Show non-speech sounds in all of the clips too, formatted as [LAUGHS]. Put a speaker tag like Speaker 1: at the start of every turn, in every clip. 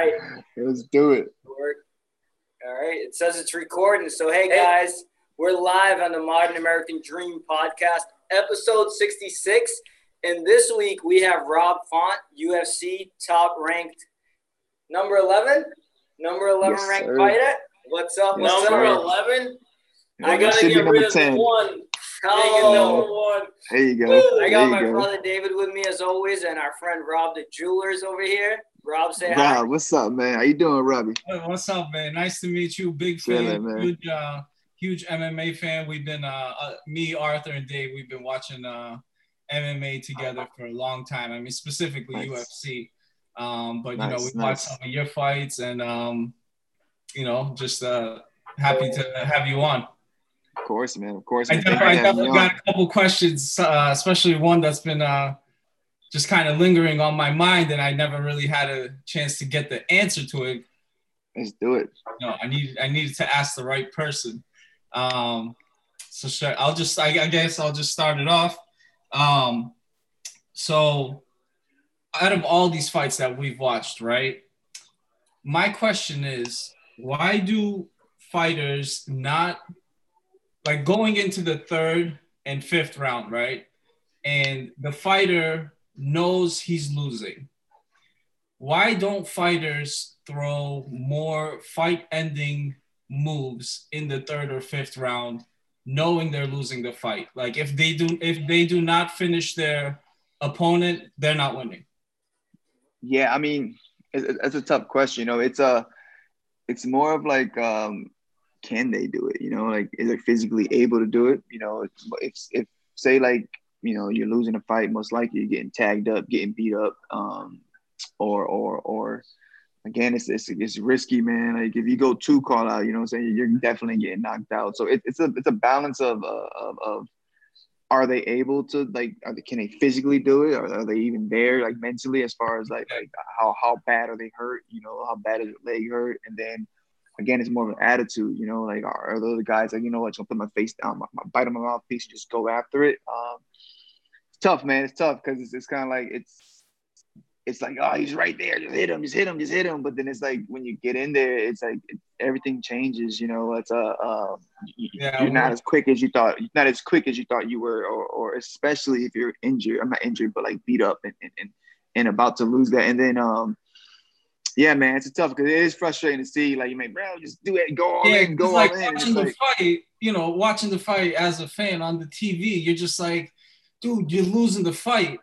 Speaker 1: right.
Speaker 2: Let's do it.
Speaker 1: All right. It says it's recording. So, hey, guys, we're live on the Modern American Dream podcast, episode 66. And this week we have Rob Font, UFC top ranked number 11, number 11
Speaker 2: Yes,
Speaker 1: ranked
Speaker 2: sir.
Speaker 1: fighter. What's up?
Speaker 2: Yes,
Speaker 3: number
Speaker 2: sir.
Speaker 3: 11.
Speaker 2: Yeah,
Speaker 3: I gotta get
Speaker 2: number
Speaker 3: rid of
Speaker 2: 10.
Speaker 3: the one. Take it
Speaker 1: Oh.
Speaker 2: There you go.
Speaker 1: I got my
Speaker 2: go.
Speaker 1: brother David with me as always, and our friend Rob the Jewelers over here. Rob, say hi.
Speaker 2: What's up, man? How you doing, Robbie?
Speaker 4: Hey, What's up, man? Nice to meet you. Big
Speaker 2: Chilling,
Speaker 4: fan,
Speaker 2: man.
Speaker 4: huge, uh, huge MMA fan. We've been, uh, uh, me, Arthur, and Dave. We've been watching uh, MMA together for a long time. I mean, specifically
Speaker 2: Nice.
Speaker 4: UFC. Um, but you know,
Speaker 2: Nice,
Speaker 4: we watched some of your fights, and um, you know, just uh, happy to have you on.
Speaker 2: Of course, man. Of course.
Speaker 4: I
Speaker 2: man. Thank
Speaker 4: definitely, I
Speaker 2: you for having me
Speaker 4: definitely got a couple questions, uh, especially one that's been uh, just kind of lingering on my mind, and I never really had a chance to get the answer to it.
Speaker 2: Let's do it.
Speaker 4: no, I need I needed to ask the right person. Um, so sure, I'll just I, I guess I'll just start it off. Um, so out of all these fights that we've watched, right? My question is, why do fighters not like going into the third and fifth round, right? And the fighter knows he's losing. Why don't fighters throw more fight ending moves in the third or fifth round knowing they're losing the fight like if they do if they do not finish their opponent they're not winning
Speaker 2: Yeah, I mean, it's a tough question. You know, it's a, it's more of like, um, can they do it? You know, like is they physically able to do it? You know, if if say like you know you're losing a fight, most likely you're getting tagged up, getting beat up, um, or or or again, it's it's, it's risky, man. Like if you go too call out, you know, what I'm saying? You're definitely getting knocked out. So it, it's a it's a balance of uh, of of are they able to like they, can they physically do it? Or are they even there like mentally as far as like like how how bad are they hurt? You know how bad is their leg hurt? And then again it's more of an attitude you know like are, are those guys like you know what just gonna put my face down my, my bite on my mouthpiece just go after it? Um tough man. It's tough because it's, it's kind of like it's it's like oh he's right there. Just hit him just hit him just hit him. But then it's like when you get in there it's like it, everything changes you know? It's a uh, you,
Speaker 4: Yeah,
Speaker 2: you're not as quick as you thought not as quick as you thought you were or, or especially if you're injured i'm not injured but like beat up and and, and, and about to lose that. And then um yeah man it's tough because it is frustrating to see like you may bro just do it. Go all
Speaker 4: yeah
Speaker 2: in go all
Speaker 4: like
Speaker 2: in.
Speaker 4: Watching the
Speaker 2: like,
Speaker 4: fight you know watching the fight as a fan on the tv you're just like dude you're losing the fight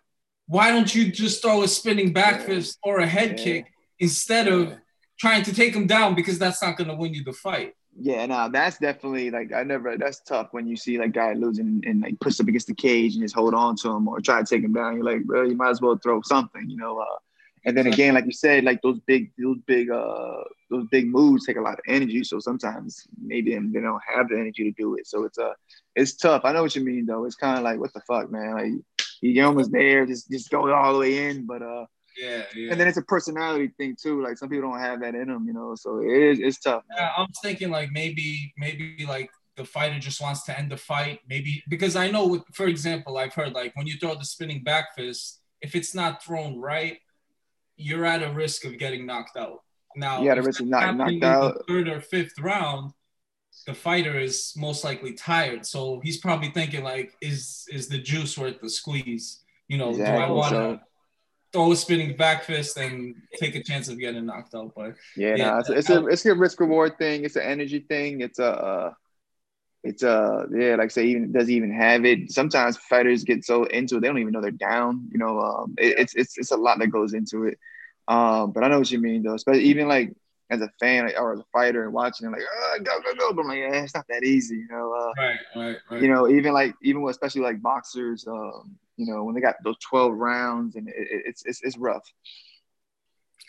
Speaker 4: why don't you just throw a spinning back fist or a head
Speaker 2: Yeah.
Speaker 4: kick instead of trying to take him down because that's not going to win you the fight
Speaker 2: Yeah, no, that's definitely like I never. That's tough when you see like guy losing and like push up against the cage and just hold on to him or try to take him down. You're like, bro, you might as well throw something, you know. Uh, and then again, like you said, like those big, those big, uh, those big moves take a lot of energy. So sometimes maybe they don't have the energy to do it. So it's uh, it's tough. I know what you mean though. It's kind of like what the fuck, man. Like you're almost there, just just go all the way in, but uh.
Speaker 4: yeah yeah
Speaker 2: And then it's a personality thing too. Like some people don't have that in them, you know. So it is, it's tough. man.
Speaker 4: Yeah, I'm thinking like maybe maybe like the fighter just wants to end the fight. Maybe because I know, with, for example, I've heard like when you throw the spinning back fist, if it's not thrown right, you're at a risk of getting knocked out. Now,
Speaker 2: got a risk of not knocked
Speaker 4: in
Speaker 2: out.
Speaker 4: the third or fifth round, the fighter is most likely tired, so he's probably thinking like, is is the juice worth the squeeze? You know, do I want to throw a spinning back fist and take a chance of getting knocked out? But
Speaker 2: Yeah,
Speaker 4: Yeah,
Speaker 2: nah, it's, it's a it's a risk reward thing. It's an energy thing. It's a uh, it's uh yeah, like I say, even does he even have it? Sometimes fighters get so into it they don't even know they're down. You know, um, it, it's it's it's a lot that goes into it. Um, but I know what you mean though, especially even like as a fan or as a fighter and watching it, like oh, go go go, but I'm like yeah, it's not that easy. You know, uh,
Speaker 4: right, right, right.
Speaker 2: you know, even like even with especially like boxers, um, you know, when they got those twelve rounds and it, it, it's it's it's rough.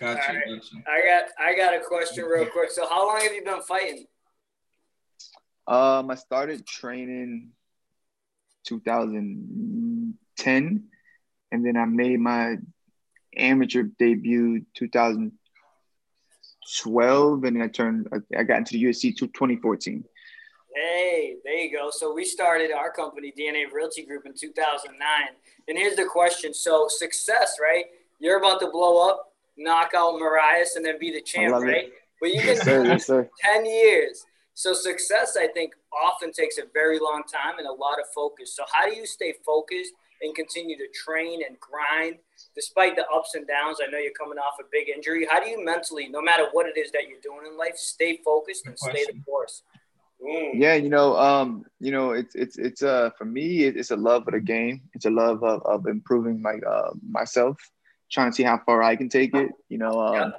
Speaker 4: Gotcha,
Speaker 1: All right.
Speaker 4: gotcha.
Speaker 1: I got I got a question real quick. So how long have you been fighting?
Speaker 2: Um, I started training 2010, and then I made my amateur debut 2012, and I turned. I, got into the UFC to 2014.
Speaker 1: Hey, there you go. So we started our company, DNA Realty Group, in 2009. And here's the question: So success, right? You're about to blow up. knock out Moraes and then be the champ, right?
Speaker 2: It.
Speaker 1: But you've been
Speaker 2: yes, sir, yes, [LAUGHS]
Speaker 1: 10 years. So success, I think, often takes a very long time and a lot of focus. So how do you stay focused and continue to train and grind despite the ups and downs? I know you're coming off a big injury. How do you mentally, no matter what it is that you're doing in life, stay focused and stay the course?
Speaker 2: Mm. Yeah, you know, um, you know, it's it's it's uh for me, it's a love of the game. It's a love of, of improving my uh myself, trying to see how far I can take it. You know, um,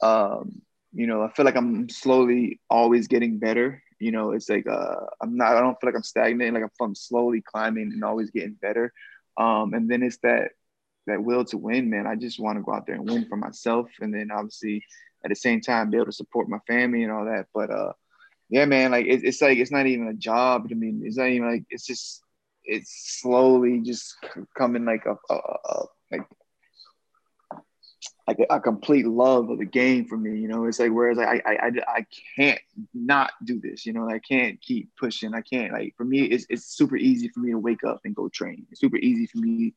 Speaker 2: yeah. um, you know, I feel like I'm slowly always getting better. You know, it's like uh, I'm not. I don't feel like I'm stagnant. Like I'm, slowly climbing and always getting better. Um, and then it's that that will to win, man. I just want to go out there and win for myself, and then obviously at the same time be able to support my family and all that. But uh, yeah, man, like it, it's like it's not even a job. I mean, it's not even like it's just it's slowly just coming like a, a, a like like a, a, complete love of the game for me. You know, it's like whereas like, I, I I can't not do this. You know, I can't keep pushing. I can't like for me. It's it's super easy for me to wake up and go train. It's super easy for me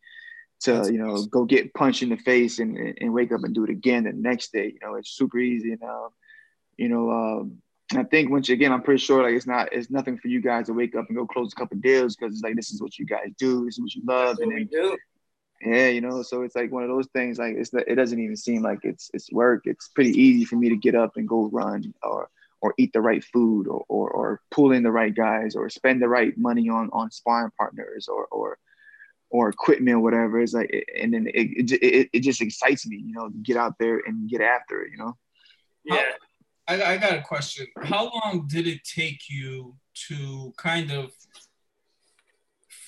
Speaker 2: to you know go get punched in the face and and wake up and do it again the next day. You know, it's super easy. And um, you know, um, I think once again, I'm pretty sure like it's not it's nothing for you guys to wake up and go close a couple deals because it's like this is what you guys do, this is what you love,
Speaker 1: and then, do.
Speaker 2: Yeah, you know, so it's like one of those things. Like it's it doesn't even seem like it's it's work. It's pretty easy for me to get up and go run or or eat the right food or or, or pull in the right guys or spend the right money on on sparring partners or or or equipment or whatever. It's like and then it it, it, just excites me, you know, to get out there and get after it, you know.
Speaker 1: Yeah.
Speaker 4: I, I got a question. How long did it take you to kind of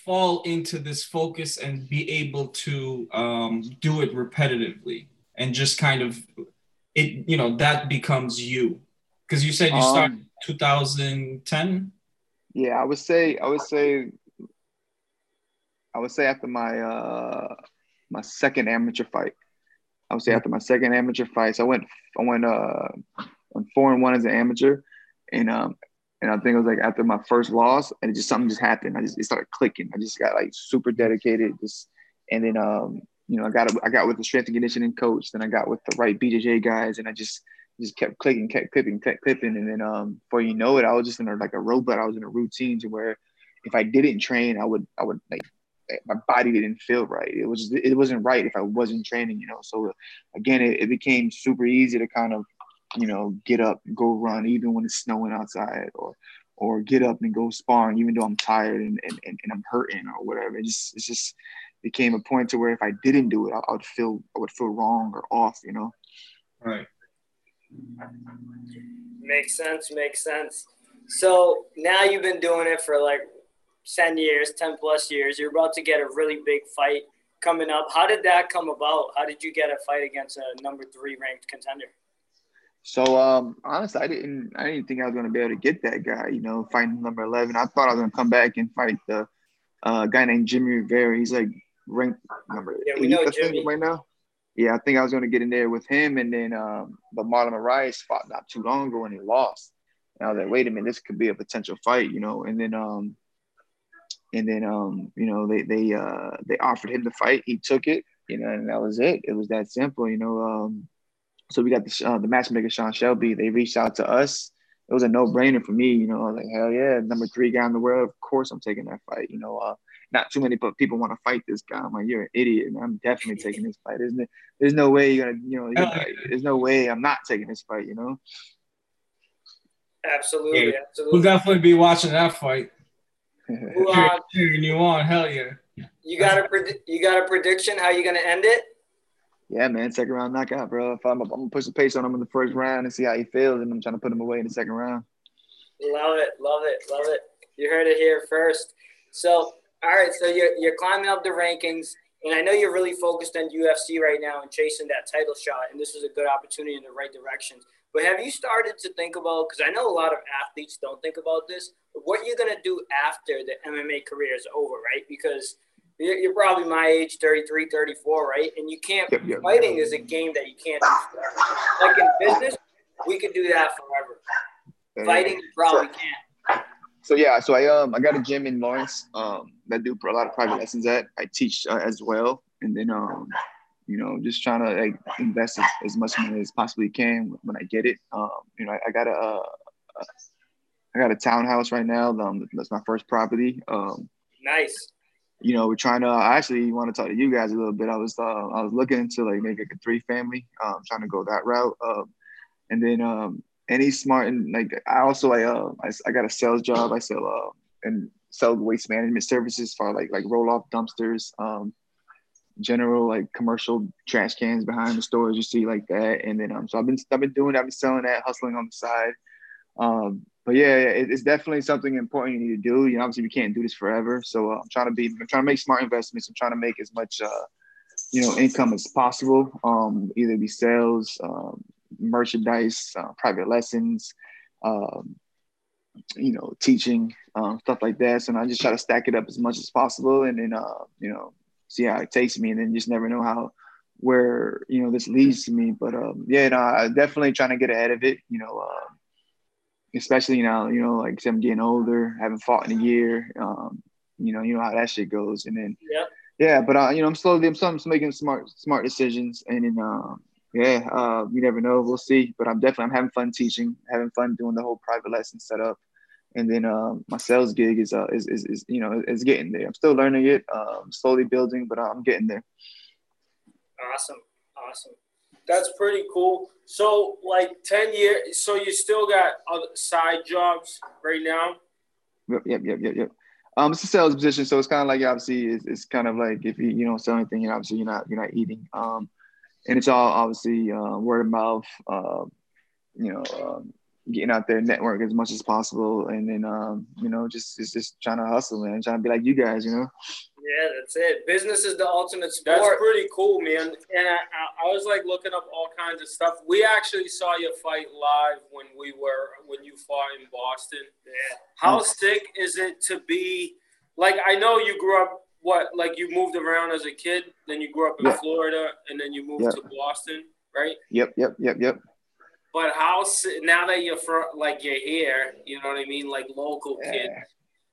Speaker 4: fall into this focus and be able to um, do it repetitively and just kind of it you know that becomes you. Because you said you started um, 2010
Speaker 2: yeah i would say i would say i would say after my uh my second amateur fight i would say after my second amateur fight so i went i went uh on four and one as an amateur, and um, and I think it was like after my first loss, and it just something just happened. I just it started clicking. I just got like super dedicated. Just and then um, you know, I got I got with the strength and conditioning coach. Then I got with the right BJJ guys, and I just just kept clicking, kept clipping, kept clipping, and then um, before you know it, I was just in a, like a robot. I was in a routine to where if I didn't train, I would I would like my body didn't feel right. It was it wasn't right if I wasn't training, you know. So again, it, it became super easy to kind of you know, get up and go run even when it's snowing outside or or get up and go sparring even though I'm tired and, and, and, I'm hurting or whatever. It just it's just became a point to where if I didn't do it, I, I would feel I would feel wrong or off, you know.
Speaker 4: Right.
Speaker 1: Makes sense, makes sense. So now you've been doing it for like 10 years, 10 plus years. You're about to get a really big fight coming up. How did that come about? How did you get a fight against a number three ranked contender?
Speaker 2: So um, honestly, I didn't I didn't think I was gonna be able to get that guy. You know, fighting number eleven. I thought I was gonna come back and fight the uh, guy named Jimmy Rivera. He's like ranked number
Speaker 1: yeah, we know Jimmy.
Speaker 2: right now. Yeah, I think I was gonna get in there with him, and then um, but Marlon Moraes fought not too long ago and he lost. And I was like, wait a minute, this could be a potential fight, you know. And then um, and then um, you know, they they uh they offered him the fight. He took it, you know, and that was it. It was that simple, you know. Um, so we got the, uh, the matchmaker, Sean Shelby. They reached out to us. It was a no brainer for me. You know, I was like, hell yeah, number three guy in the world. Of course, I'm taking that fight. You know, uh, not too many people want to fight this guy. I'm like, you're an idiot. Man. I'm definitely [LAUGHS] taking this fight. There's no, there's no way you're gonna, you know, gonna, [LAUGHS] there's no way I'm not taking this fight. You know.
Speaker 1: Absolutely, yeah. absolutely.
Speaker 4: We'll definitely be watching that fight. [LAUGHS] Who, uh, you on? Hell yeah.
Speaker 1: You got a pred- you got a prediction how you gonna end it?
Speaker 2: Yeah, man, second round knockout, bro. If I'm, I'm gonna push the pace on him in the first round and see how he feels, and I'm trying to put him away in the second round.
Speaker 1: Love it, love it, love it. You heard it here first. So, all right, so you're you're climbing up the rankings, and I know you're really focused on UFC right now and chasing that title shot, and this is a good opportunity in the right direction. But have you started to think about? Because I know a lot of athletes don't think about this. What you're gonna do after the MMA career is over, right? Because you're, probably my age, 33, 34, right? And you can't, yep, yep. fighting is a game that you can't do. Like in business, we could do that forever. Fighting, you probably so, can't.
Speaker 2: So yeah, so I um I got a gym in Lawrence um that do a lot of private lessons at. I teach uh, as well, and then um you know, just trying to like invest as, as much money as possibly can when I get it. Um, you know, I, I got a, a, I got a townhouse right now. Um, that's my first property. Um,
Speaker 1: nice.
Speaker 2: You know, we're trying to. I actually want to talk to you guys a little bit. I was uh, I was looking into like maybe like a three family. Um, trying to go that route. Um, and then um, any smart and like I also I uh I, I got a sales job. I sell uh and sell waste management services for like like roll off dumpsters. Um, general like commercial trash cans behind the stores you see like that and then um so i've been i've been doing i've been selling that hustling on the side um but yeah it, it's definitely something important you need to do. You know obviously we can't do this forever. So uh, i'm trying to be i'm trying to make smart investments. I'm trying to make as much uh you know income as possible um either be sales um merchandise uh, private lessons um you know teaching um, stuff like that. So i just try to stack it up as much as possible and then uh you know see how it takes me, and then just never know how where you know this leads to me. But um, yeah, no, I definitely trying to get ahead of it. You know, uh, especially now, you know, like I'm getting older, haven't fought in a year. Um, you know, you know how that shit goes, and then
Speaker 1: yeah,
Speaker 2: yeah. But uh, you know, I'm slowly, I'm, I'm making smart, smart decisions, and then um, yeah, uh, you never know. We'll see. But I'm definitely, I'm having fun teaching, having fun doing the whole private lesson setup and then um, my sales gig is, uh, is, is, is, you know, is getting there. I'm still learning it, um, slowly building, but I'm getting there.
Speaker 1: Awesome. Awesome. That's pretty cool. So like 10 years, so you still got other side jobs right now?
Speaker 2: Yep, yep, yep, yep, yep. Um, it's a sales position, so it's kind of like obviously it's, it's kind of like if you you don't sell anything, and obviously you're not you're not eating. Um, and it's all obviously uh, word of mouth. Uh, you know, um, getting out there, network as much as possible, and then um, you know, just just, just trying to hustle, man, trying to be like you guys, you know.
Speaker 1: Yeah, that's it. Business is the ultimate sport. That's pretty cool, man. And I, I, was like looking up all kinds of stuff. We actually saw you fight live when we were when you fought in Boston. Yeah. How mm. sick is it to be like? I know you grew up. What like you moved around as a kid, then you grew up in Florida, and then you moved to Boston, right?
Speaker 2: Yep, yep, yep, yep.
Speaker 1: But how now that you're from like you're here, you know what I mean, like local yeah. kid.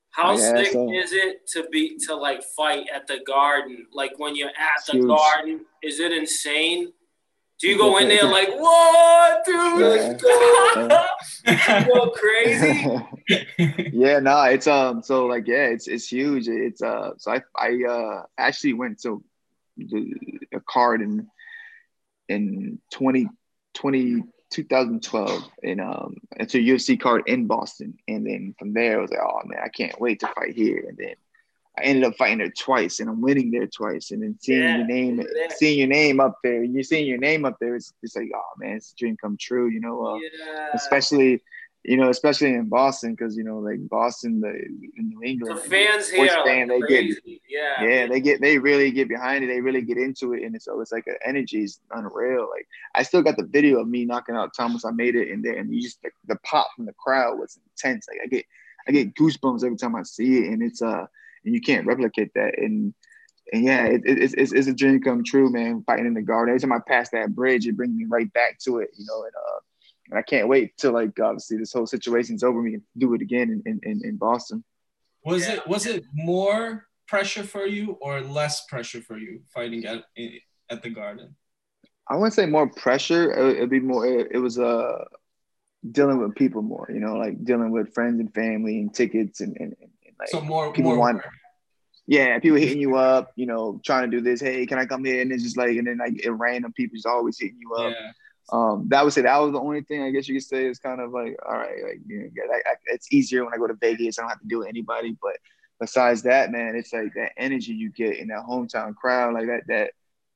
Speaker 1: How yeah, sick so. is it to be to like fight at the garden? Like when you're at the Huge. garden, is it insane? Do you go in there [LAUGHS] like, what, dude? Yeah. [LAUGHS] Go, go crazy. [LAUGHS]
Speaker 2: yeah, no, nah, it's um, so like, yeah, it's it's huge. It's uh, so I I uh actually went to the, a card in in 20, 20 2012 and um it's a UFC card in Boston. And then from there I was like, oh man, I can't wait to fight here. And then I ended up fighting there twice and I'm winning there twice. And then seeing yeah, your name, yeah. seeing your name up there, you're seeing your name up there, it's, it's like, oh man, it's a dream come true, you know. Uh, yeah. especially you know, especially in Boston, because you know, like Boston, the in New England,
Speaker 1: the fans here, fan,
Speaker 2: like they get, yeah, yeah, they get, they really get behind it, they really get into it, and it's like an energy is unreal. Like I still got the video of me knocking out Thomas Almeida in there, and you just the, the pop from the crowd was intense. Like I get, I get goosebumps every time I see it, and it's uh, and you can't replicate that, and and yeah, it, it, it's, it's, it's a dream come true, man. Fighting in the garden. Every time I pass that bridge, it brings me right back to it, you know. And uh, and I can't wait till like obviously this whole situation's over. We can do it again in in, in Boston.
Speaker 4: Was yeah. it was it more pressure for you or less pressure for you fighting at at the Garden?
Speaker 2: I wouldn't say more pressure. It, would be more. It, it, was uh dealing with people more. You know, like dealing with friends and family and tickets and and, and, and like
Speaker 4: so more people more want.
Speaker 2: Yeah, people hitting you up, you know, trying to do this. Hey, can I come in? And it's just like, and then like random people just always hitting you up. Yeah um, that would say that was the only thing I guess you could say is kind of like, all right, like you know, I, I, it's easier when I go to Vegas. I don't have to deal with anybody. But besides that, man, it's like that energy you get in that hometown crowd, like that that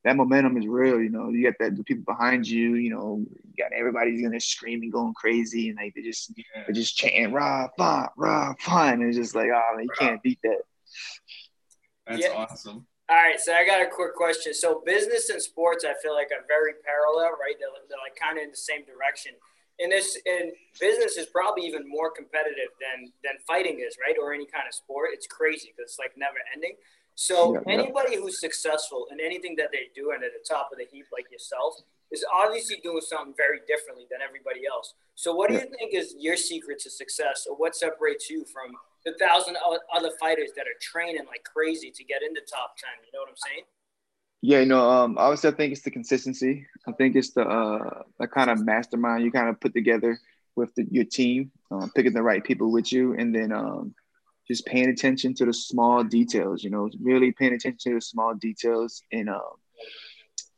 Speaker 2: that momentum is real. You know, you get that the people behind you. You know, you got everybody's gonna screaming, going crazy, and like they just yeah. they're just chanting "Rob Font, Rob Font." And it's just like, oh, man, you can't beat that.
Speaker 4: That's yeah. awesome.
Speaker 1: All right, so I got a quick question. So business and sports, I feel like are very parallel, right? They're, they're like kind of in the same direction. And this and business is probably even more competitive than than fighting is, right? Or any kind of sport. It's crazy because it's like never ending. So yeah, anybody yeah. who's successful in anything that they do and at the top of the heap, like yourself, is obviously doing something very differently than everybody else. So what do you think is your secret to success, or what separates you from the thousand other fighters that are training like crazy to get into top 10. You know what I'm saying?
Speaker 2: Yeah, you know, um, obviously, I think it's the consistency. I think it's the uh, the kind of mastermind you kind of put together with the, your team, um, picking the right people with you, and then um, just paying attention to the small details. You know, really paying attention to the small details, and um,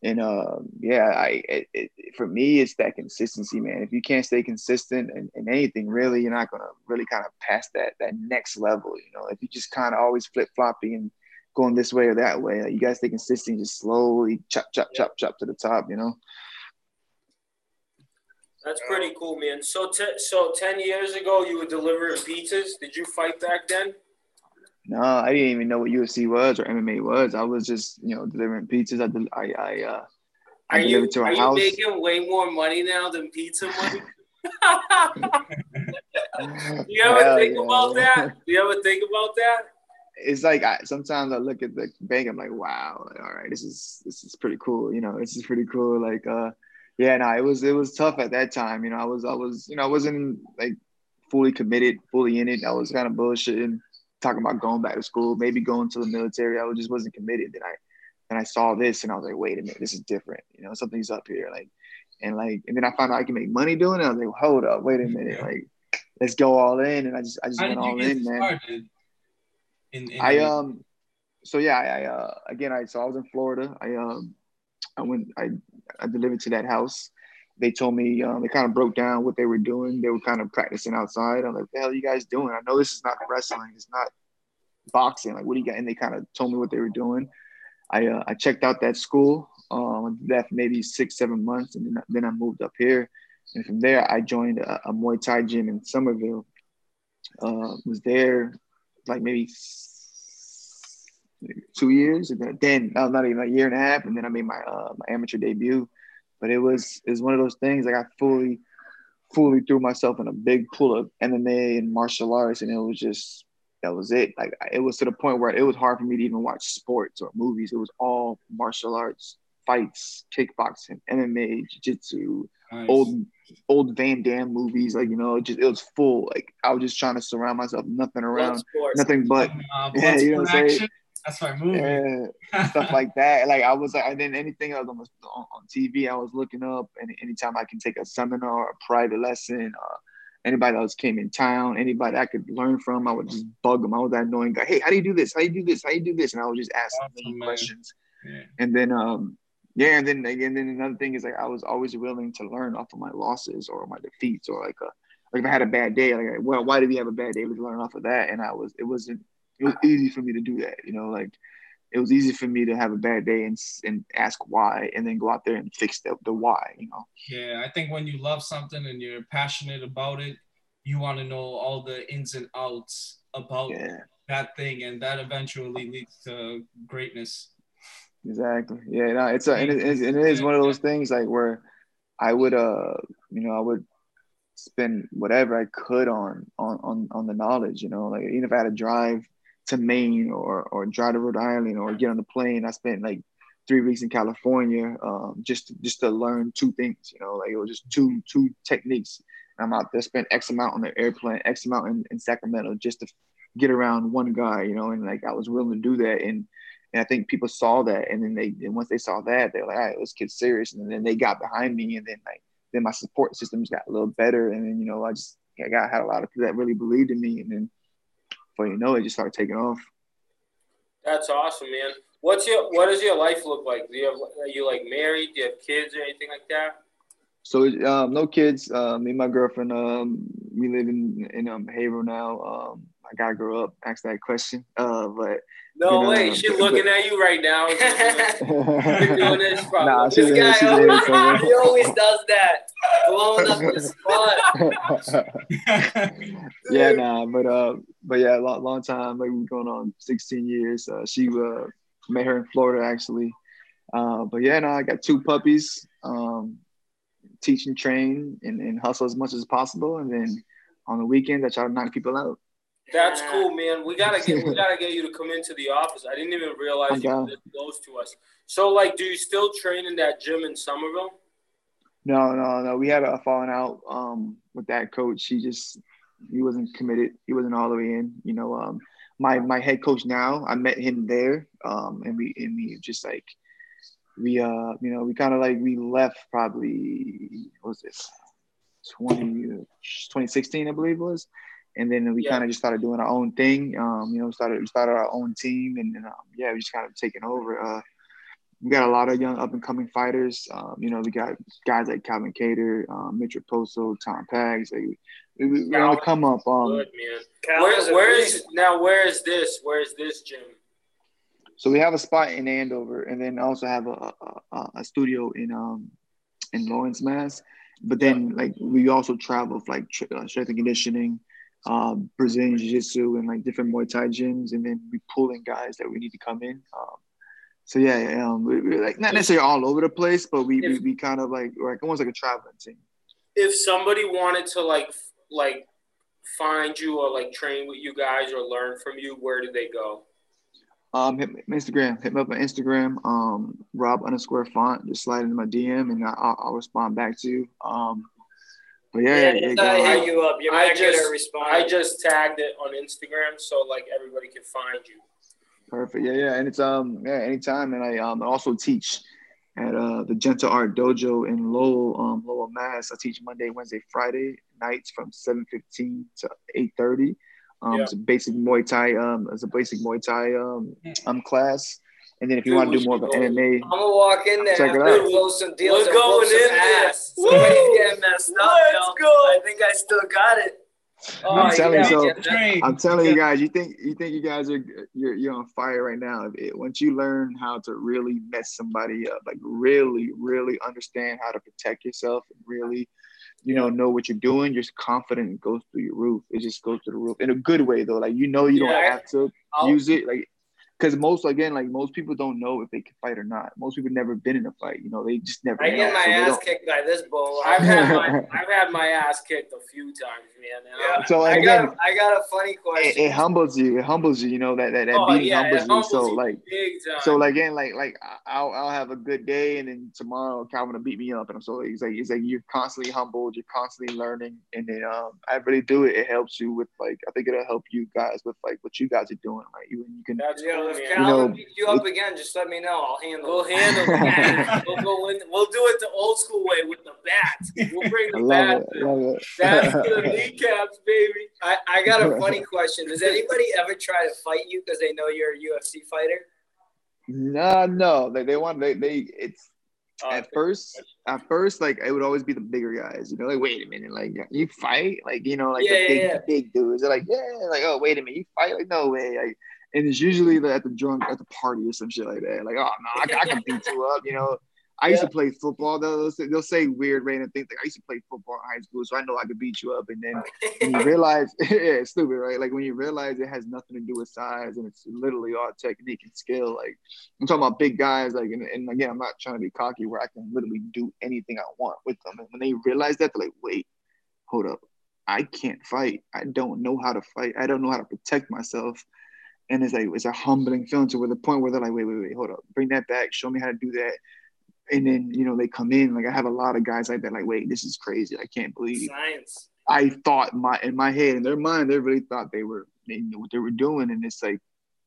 Speaker 2: and uh, yeah, I it, it, for me, it's that consistency, man. If you can't stay consistent in, in anything, really, you're not gonna really kind of pass that that next level. You know, if you just kind of always flip flopping and going this way or that way, like you guys stay consistent, just slowly chop, chop, chop, chop to the top. You know.
Speaker 3: That's pretty cool, man. So, t- so ten years ago, you were delivering pizzas. Did you fight back then?
Speaker 2: No, I didn't even know what UFC was or MMA was. I was just, you know, delivering pizzas. I, del- I, I, uh, I
Speaker 3: Are
Speaker 2: delivered
Speaker 3: you
Speaker 2: to
Speaker 3: are
Speaker 2: a
Speaker 3: you making way more money now than pizza money? [LAUGHS] Do you ever
Speaker 2: Hell
Speaker 3: think
Speaker 2: yeah.
Speaker 3: about that? [LAUGHS] Do you ever think about that?
Speaker 2: It's like I, sometimes I look at the bank. I'm like, wow, like, all right, this is this is pretty cool. You know, this is pretty cool. Like, uh, yeah, no, it was it was tough at that time. You know, I was I was you know I wasn't like fully committed, fully in it. I was kind of bullshitting, talking about going back to school, maybe going to the military. I was- just wasn't committed. Then I then I saw this and I was like, wait a minute, this is different. You know, something's up here. Like, and like, and then I found out I can make money doing it. I was like, hold up, wait a minute, like, let's go all in. And I just I just
Speaker 4: How
Speaker 2: went all in, man.
Speaker 4: In, in
Speaker 2: I um so yeah, I, I uh again I so I was in Florida. I um I went I I delivered to that house. They told me um they kind of broke down what they were doing. They were kind of practicing outside. I'm like, the hell are you guys doing? I know this is not wrestling, it's not boxing. Like what do you got? And they kind of told me what they were doing. I uh, I checked out that school, um left maybe six, seven months, and then, then I moved up here. And from there I joined a, a Muay Thai gym in Somerville. Uh was there like maybe two years and then- then no, not even a year and a half and then i made my uh my amateur debut but it was it was one of those things like i fully fully threw myself in a big pool of mma and martial arts and it was just that was it like it was to the point where it was hard for me to even watch sports or movies it was all martial arts fights kickboxing mma jiu-jitsu
Speaker 4: Nice.
Speaker 2: old old Van Damme movies. Like you know, it just it was full. Like I was just trying to surround myself, nothing around, nothing but
Speaker 4: uh, [LAUGHS]
Speaker 2: yeah, you know what I'm saying?
Speaker 4: That's my movie.
Speaker 2: yeah, stuff like that. [LAUGHS] Like I was like, and then anything else on, on, on TV, I was looking up. And anytime I can take a seminar, a private lesson, uh, anybody else came in town, anybody I could learn from, I would just bug them. I was that annoying guy. Hey, how do you do this? How do you do this? How do you do this? And I would just ask
Speaker 4: Awesome,
Speaker 2: questions.
Speaker 4: Yeah.
Speaker 2: And then um yeah, and then again, then another thing is like I was always willing to learn off of my losses or my defeats or like a like if I had a bad day, like well, why did we have a bad day? Let's learn off of that. And I was it wasn't it was easy for me to do that, you know, like it was easy for me to have a bad day and and ask why and then go out there and fix the, the why, you know.
Speaker 4: Yeah, I think when you love something and you're passionate about it, you want to know all the ins and outs about
Speaker 2: Yeah,
Speaker 4: that thing, and that eventually leads to greatness.
Speaker 2: exactly. Yeah, no, it's a and it, is- and it is one of those things like where I would uh you know I would spend whatever I could on on on on the knowledge, you know, like even if I had to drive to Maine or or drive to Rhode Island or get on the plane, I spent like three weeks in California um, just to, just to learn two things, you know, like it was just two two techniques. I'm out there spent X amount on the airplane, X amount in, in Sacramento just to get around one guy, you know, and like I was willing to do that and. And I think people saw that, and then they, and once they saw that, they're like, "All right, let's get serious." And then they got behind me, and then like, then my support systems got a little better, and then you know, I just I got had a lot of people that really believed in me, and then before you know it, just started taking off.
Speaker 3: That's awesome, man. What's your what does your life look like? Do you have are you like married? Do you have kids or anything like that?
Speaker 2: So um, no kids. Uh, me and my girlfriend, um, we live in in um, Haverhill now. Um, I gotta grow up. Ask that question. Uh, but
Speaker 3: No
Speaker 2: You know,
Speaker 3: way. She's
Speaker 2: but-
Speaker 3: looking at you right now. [LAUGHS] Doing this for
Speaker 2: nah,
Speaker 1: This guy
Speaker 2: she's
Speaker 1: always, [LAUGHS] he always does that. Blowing up the spot. [LAUGHS]
Speaker 2: yeah, nah, but uh, but yeah, long, long time. Like we're going on 16 years. Uh, she uh, met her in Florida actually. Uh, but yeah, no, I got two puppies. Um, teach and train and, and hustle as much as possible, and then on the weekends I try to knock people out.
Speaker 3: That's cool, man. We gotta get we [LAUGHS] gotta get you to come into the office. I didn't even realize you lived close to us. So, like, do you still train in that gym in Somerville?
Speaker 2: No, no, no. We had a falling out um, with that coach. He just he wasn't committed. He wasn't all the way in. You know, um, my my head coach now. I met him there, um, and we and we just like we uh you know we kind of like we left probably what was it 20 2016 I believe it was and then we
Speaker 3: Yeah.
Speaker 2: kind of just started doing our own thing um you know started started our own team and then um, yeah we just kind of taking over uh we got a lot of young up and coming fighters um you know we got guys like Calvin Kattar um Mitch Raposo Tom Pags like we, we, we on the come up um
Speaker 3: Good man. Where,
Speaker 1: a
Speaker 3: where
Speaker 1: beast.
Speaker 3: is now? Where is this? Where is this gym?
Speaker 2: So we have a spot in Andover, and then also have a a, a studio in um in Lawrence, Mass. But then like we also travel for like tr- uh, strength and conditioning, um, Brazilian Jiu Jitsu, and like different Muay Thai gyms, and then we pull in guys that we need to come in. Um, so yeah, um, we, we're like not necessarily all over the place, but we we,
Speaker 3: If-
Speaker 2: we kind of like like almost like a traveling team.
Speaker 3: If somebody wanted to like like find you or like train with you guys or learn from you, where do they go?
Speaker 2: Um, hit me Instagram. Hit me up on Instagram. Um, Rob underscore font. Just slide into my DM and I, I'll, I'll respond back to you. Um, yeah,
Speaker 1: Yeah,
Speaker 2: yeah,
Speaker 1: just I hit you up. You're
Speaker 3: I just-
Speaker 1: at responding.
Speaker 3: I just tagged it on Instagram so like everybody can find you.
Speaker 2: perfect. Yeah, yeah, and it's um yeah anytime. And I um also teach at uh the Gentle Art Dojo in Lowell, um Lowell, Mass. I teach Monday, Wednesday, Friday nights from seven fifteen to eight thirty. Um,
Speaker 3: Yeah.
Speaker 2: it's a basic Muay Thai. Um, it's a basic Muay Thai um um class. And then if you want to do more of an
Speaker 3: should.
Speaker 2: MMA,
Speaker 1: I'm gonna walk in there
Speaker 2: Check it out.
Speaker 1: we close some deals
Speaker 3: We're going in there.
Speaker 1: ass.
Speaker 3: Woo!
Speaker 1: Somebody's getting messed up,
Speaker 3: Let's
Speaker 1: yo.
Speaker 3: go.
Speaker 1: I think I still got it. Oh,
Speaker 2: I'm telling you, so-
Speaker 1: get
Speaker 2: I'm telling you guys, you think you think you guys are you're you're on fire right now. It- once you learn how to really mess somebody up, like really, really understand how to protect yourself, and really, you know, know what you're doing, your confidence goes through your roof. It just goes through the roof in a good way though. Like you know, you
Speaker 3: Yeah.
Speaker 2: don't have to
Speaker 1: I'll-
Speaker 2: use it, like. Because most again, like most people don't know if they can fight or not. Most people never been in a fight. You know, they just never.
Speaker 1: I
Speaker 2: know,
Speaker 1: get my
Speaker 2: so
Speaker 1: ass kicked by this bull. [LAUGHS]
Speaker 3: I've had my I've had my ass kicked a few times, man. I'm-
Speaker 1: Yeah,
Speaker 2: So,
Speaker 1: I
Speaker 2: and
Speaker 1: got,
Speaker 2: again-
Speaker 1: I got a funny
Speaker 2: It,
Speaker 1: question.
Speaker 2: it humbles you. It humbles you. You know that that, that
Speaker 3: Oh,
Speaker 2: beating
Speaker 3: yeah, it
Speaker 2: humbles you.
Speaker 3: humbles
Speaker 2: So
Speaker 3: you
Speaker 2: like,
Speaker 3: big time.
Speaker 2: So like again, like like I'll I'll have a good day, and then tomorrow Calvin will beat me up, and I'm so he's like he's like you're constantly humbled, you're constantly learning, and then um I really do it. It helps you with like I think it'll help you guys with like what you guys are doing. Like you you can
Speaker 3: that's
Speaker 1: Yo,
Speaker 3: cool,
Speaker 1: if
Speaker 3: man.
Speaker 1: Calvin
Speaker 2: know,
Speaker 1: beats you up again, just let me know. I'll handle
Speaker 3: We'll handle it. [LAUGHS] we'll go in. We'll do it the old school way with the bat. We'll bring
Speaker 2: I
Speaker 3: the [LAUGHS]
Speaker 2: love
Speaker 3: bat.
Speaker 2: it.
Speaker 3: That's the [LAUGHS] kneecaps, baby.
Speaker 1: I, I got a funny question. Does anybody ever try to fight you because they know you're a UFC fighter?
Speaker 2: No, no, they, they want they they it's
Speaker 3: Uh,
Speaker 2: at first at first like it would always be the bigger guys you know like wait a minute like you fight like you know like
Speaker 1: Yeah,
Speaker 2: the
Speaker 1: yeah,
Speaker 2: big
Speaker 1: yeah.
Speaker 2: big dudes they're like yeah like oh wait a minute you fight like no way like and it's usually like, at the drunk at the party or some shit like that like oh no I, I can beat you up you know I used to play football they'll, say- they'll say weird random things like I used to play football in high school so I know I could beat you up and then when you [LAUGHS] realize [LAUGHS] yeah it's stupid right like when you realize it has nothing to do with size and it's literally all technique and skill like I'm talking about big guys, like, and, and again, I'm not trying to be cocky where I can literally do anything I want with them. And when they realize that, they're like, wait, hold up. I can't fight. I don't know how to fight. I don't know how to protect myself. And it's like, it's a humbling feeling to where the point where they're like, wait, wait, wait, hold up. Bring that back. Show me how to do that. And then, you know, they come in. Like, I have a lot of guys like that, like, wait, this is crazy. I can't believe
Speaker 1: Science.
Speaker 2: I thought my in my head in their mind they really thought they were they knew what they were doing and it's like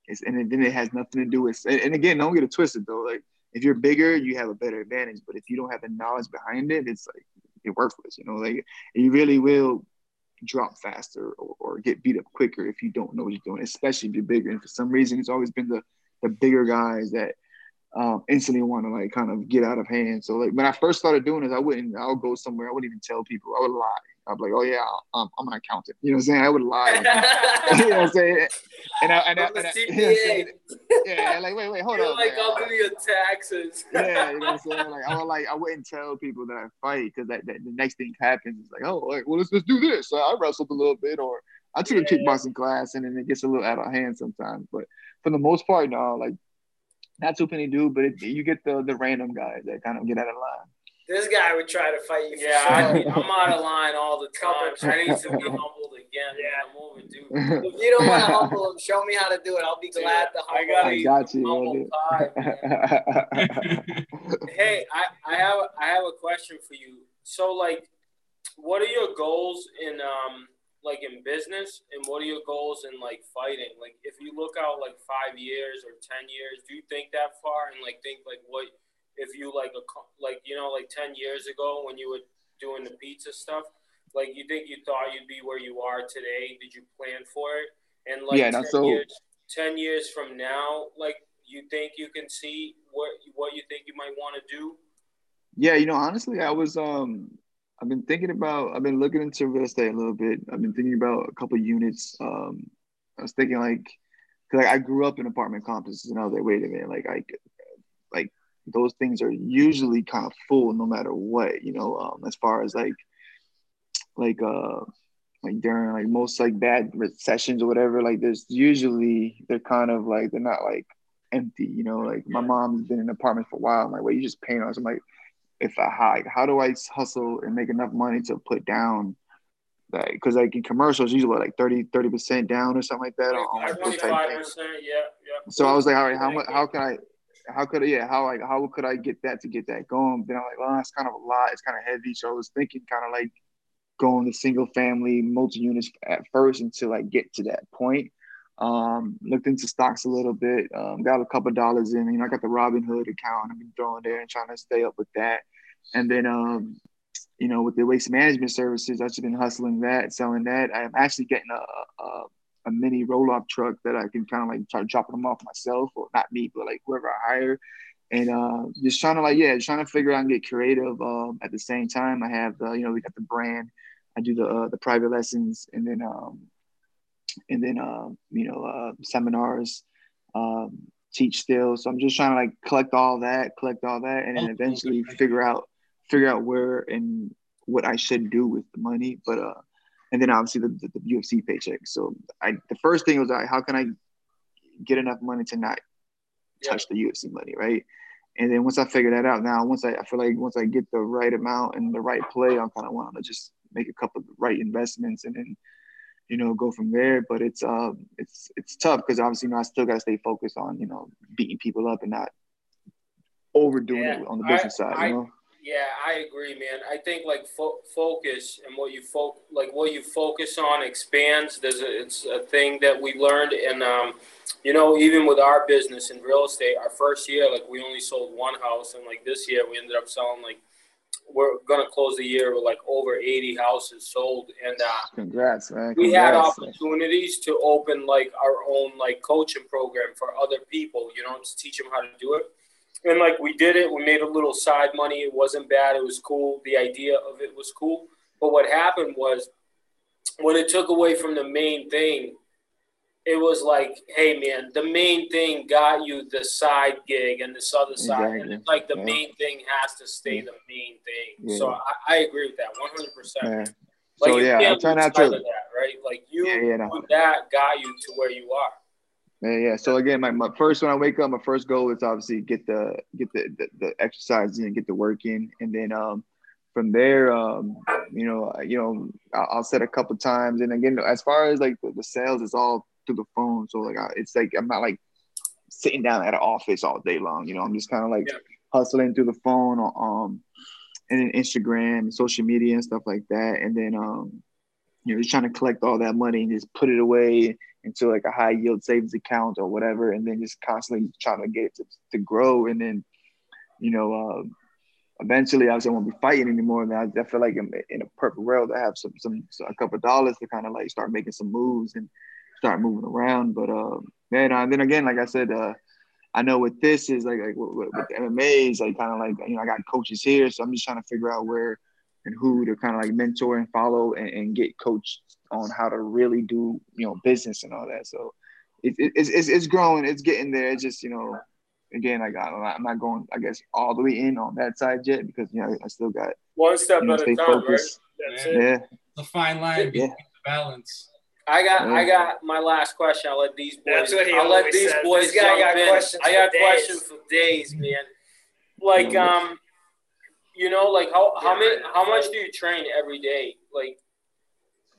Speaker 2: it's and then it has nothing to do with and, and again don't get it twisted though like if you're bigger you have a better advantage but if you don't have the knowledge behind it it's like you're worthless you know like you really will drop faster or, or get beat up quicker if you don't know what you're doing especially if you're bigger. And for some reason it's always been the the bigger guys that um, instantly want to like kind of get out of hand. So like when I first started doing this, I wouldn't. I would go somewhere. I wouldn't even tell people. I would lie. I'd be like, "Oh yeah, I'm, I'm an accountant." You know what I'm saying? I would lie. [LAUGHS] [LAUGHS] you know what I'm saying? And I and I, and I,
Speaker 1: CPA. [LAUGHS]
Speaker 2: you know what I'm yeah, like wait, wait, hold
Speaker 3: You're
Speaker 2: on.
Speaker 3: like,
Speaker 2: man.
Speaker 3: I'll do your taxes.
Speaker 2: yeah, you know what I'm saying? Like I would like I wouldn't tell people that I fight because that, that the next thing happens is like, oh, like, well let's let's do this. So I wrestled a little bit or I took a kickboxing class and then it gets a little out of hand sometimes. But for the most part, no, like not too many do, but it, you get the the random guys that kind of get out of line.
Speaker 1: This guy would try to fight you. For
Speaker 3: Yeah, I,
Speaker 1: sure.
Speaker 3: I'm out of line all the time. I need to be humbled again.
Speaker 1: Yeah.
Speaker 3: I'm overdue.
Speaker 1: If you don't want to humble him, show me how to do it. I'll be glad to
Speaker 3: I
Speaker 1: humble
Speaker 3: gotta
Speaker 1: him.
Speaker 2: I got you.
Speaker 3: Humble pie, [LAUGHS] Hey, I, I have I have a question for you. So like what are your goals in um like in business and what are your goals in like fighting? Like if you look out like five years or ten years, do you think that far and like think like what if you like a like you know like ten years ago when you were doing the pizza stuff, like you think you thought you'd be where you are today? Did you plan for it? And like
Speaker 2: Yeah,
Speaker 3: 10
Speaker 2: no, so-
Speaker 3: years, ten years from now, like you think you can see what what you think you might want to do?
Speaker 2: Yeah, you know, honestly, I was um I've been thinking about I've been looking into real estate a little bit. I've been thinking about a couple units. Um I was thinking like cause like I grew up in apartment complexes and I was like, wait a minute, like I like those things are usually kind of full no matter what, you know, um as far as like like uh like during like most like bad recessions or whatever, like there's usually they're kind of like they're not like empty, you know. Like my mom's been in an apartment for a while. I'm like, wait, you just paying us? I'm like, if I how, how do I hustle and make enough money to put down like because like in commercials usually like 30 percent down or something like that on, on like those type things.
Speaker 3: yeah, yeah.
Speaker 2: So I was like, all right, how much? How can I? How could I? Yeah, how like how could I get that to get that going? Then I'm like, well, that's kind of a lot. It's kind of heavy. So I was thinking, kind of like going to single family, multi units at first until I get to that point. Um, looked into stocks a little bit. Um, got a couple dollars in. You know, I got the Robinhood account. I've been throwing there and trying to stay up with that. And then, um, you know, with the waste management services, I've just been hustling that, selling that. I'm actually getting a, a a mini roll off truck that I can kind of like start dropping them off myself, or not me, but like whoever I hire, and uh, just trying to like yeah, just trying to figure out and get creative. Um, at the same time, I have the you know we got the brand, I do the uh, the private lessons, and then um, and then uh, you know uh, seminars, um, teach still. So I'm just trying to like collect all that, collect all that, and then eventually figure out figure out where and what I should do with the money, but uh and then obviously the, the, the UFC paycheck. So I the first thing was like, how can I get enough money to not touch the UFC money, right? And then once I figure that out, now once I, I feel like once I get the right amount and the right play, I'm kind of want to just make a couple of right investments and then you know go from there. But it's um it's it's tough because obviously you know I still got to stay focused on you know beating people up and not overdoing
Speaker 3: Yeah,
Speaker 2: it on the
Speaker 3: I-
Speaker 2: business side.
Speaker 3: I-
Speaker 2: You know,
Speaker 3: Yeah, I agree, man. I think like fo- focus and what you fo- like what you focus on expands. There's a, it's a thing that we learned, and um, you know, even with our business in real estate, our first year, like we only sold one house, and like this year, we ended up selling like we're gonna close the year with like over 80 houses sold, and uh,
Speaker 2: congrats, man.
Speaker 3: we had
Speaker 2: Congrats.
Speaker 3: opportunities to open like our own like coaching program for other people you know to teach them how to do it and like we did it we made a little side money it wasn't bad it was cool the idea of it was cool but what happened was when it took away from the main thing it was like hey man the main thing got you the side gig and this other side and
Speaker 2: Exactly.
Speaker 3: it's like the
Speaker 2: Yeah.
Speaker 3: main thing has to stay the main thing
Speaker 2: Yeah.
Speaker 3: so I, I agree with that 100%
Speaker 2: Man.
Speaker 3: like
Speaker 2: So yeah, I try not to.
Speaker 3: that, right? Like you,
Speaker 2: yeah, no.
Speaker 3: that got you to where you are.
Speaker 2: Yeah, yeah. So again, my, my first when I wake up, my first goal is obviously get the get the, the, the exercise in, get the work in, and then um from there, um you know, you know, I'll, I'll set a couple times, and again, as far as like the, sales, it's all through the phone. So like, I, it's like I'm not like sitting down at an office all day long. You know, I'm just kind of like
Speaker 3: Yeah.
Speaker 2: hustling through the phone, um, and then Instagram, social media, and stuff like that, and then um, you know, just trying to collect all that money and just put it away into like a high yield savings account or whatever, and then just constantly trying to get it to, to grow. And then, you know, uh, eventually, obviously, I won't be fighting anymore. And I, I feel like I'm in a perfect world. I have some, some, a couple dollars to kind of like start making some moves and start moving around. But uh, man, uh, then again, like I said, uh, I know what this is like, like with, with with MMA is like kind of like you know I got coaches here, so I'm just trying to figure out where and who to kind of like mentor and follow and, and get coached on how to really do you know business and all that. So it, it, it's, it's it's growing, it's getting there. It's just you know again like I'm not, I'm not going I guess all the way in on that side yet because you know I still got
Speaker 3: One step
Speaker 2: you know
Speaker 3: at a time,
Speaker 2: focused.
Speaker 3: right? That's
Speaker 4: Yeah.
Speaker 3: it.
Speaker 4: The fine line
Speaker 2: Yeah.
Speaker 4: between the balance.
Speaker 3: I got,
Speaker 2: Yeah.
Speaker 3: I got my last question. I'll let these boys.
Speaker 1: That's what he
Speaker 3: I'll let these
Speaker 1: says.
Speaker 3: boys
Speaker 1: This guy
Speaker 3: jump
Speaker 1: got
Speaker 3: in.
Speaker 1: questions
Speaker 3: I got
Speaker 1: for days.
Speaker 3: questions for days, man. Like, um, you know, like how how
Speaker 1: Yeah,
Speaker 3: many how much do you train every day? Like,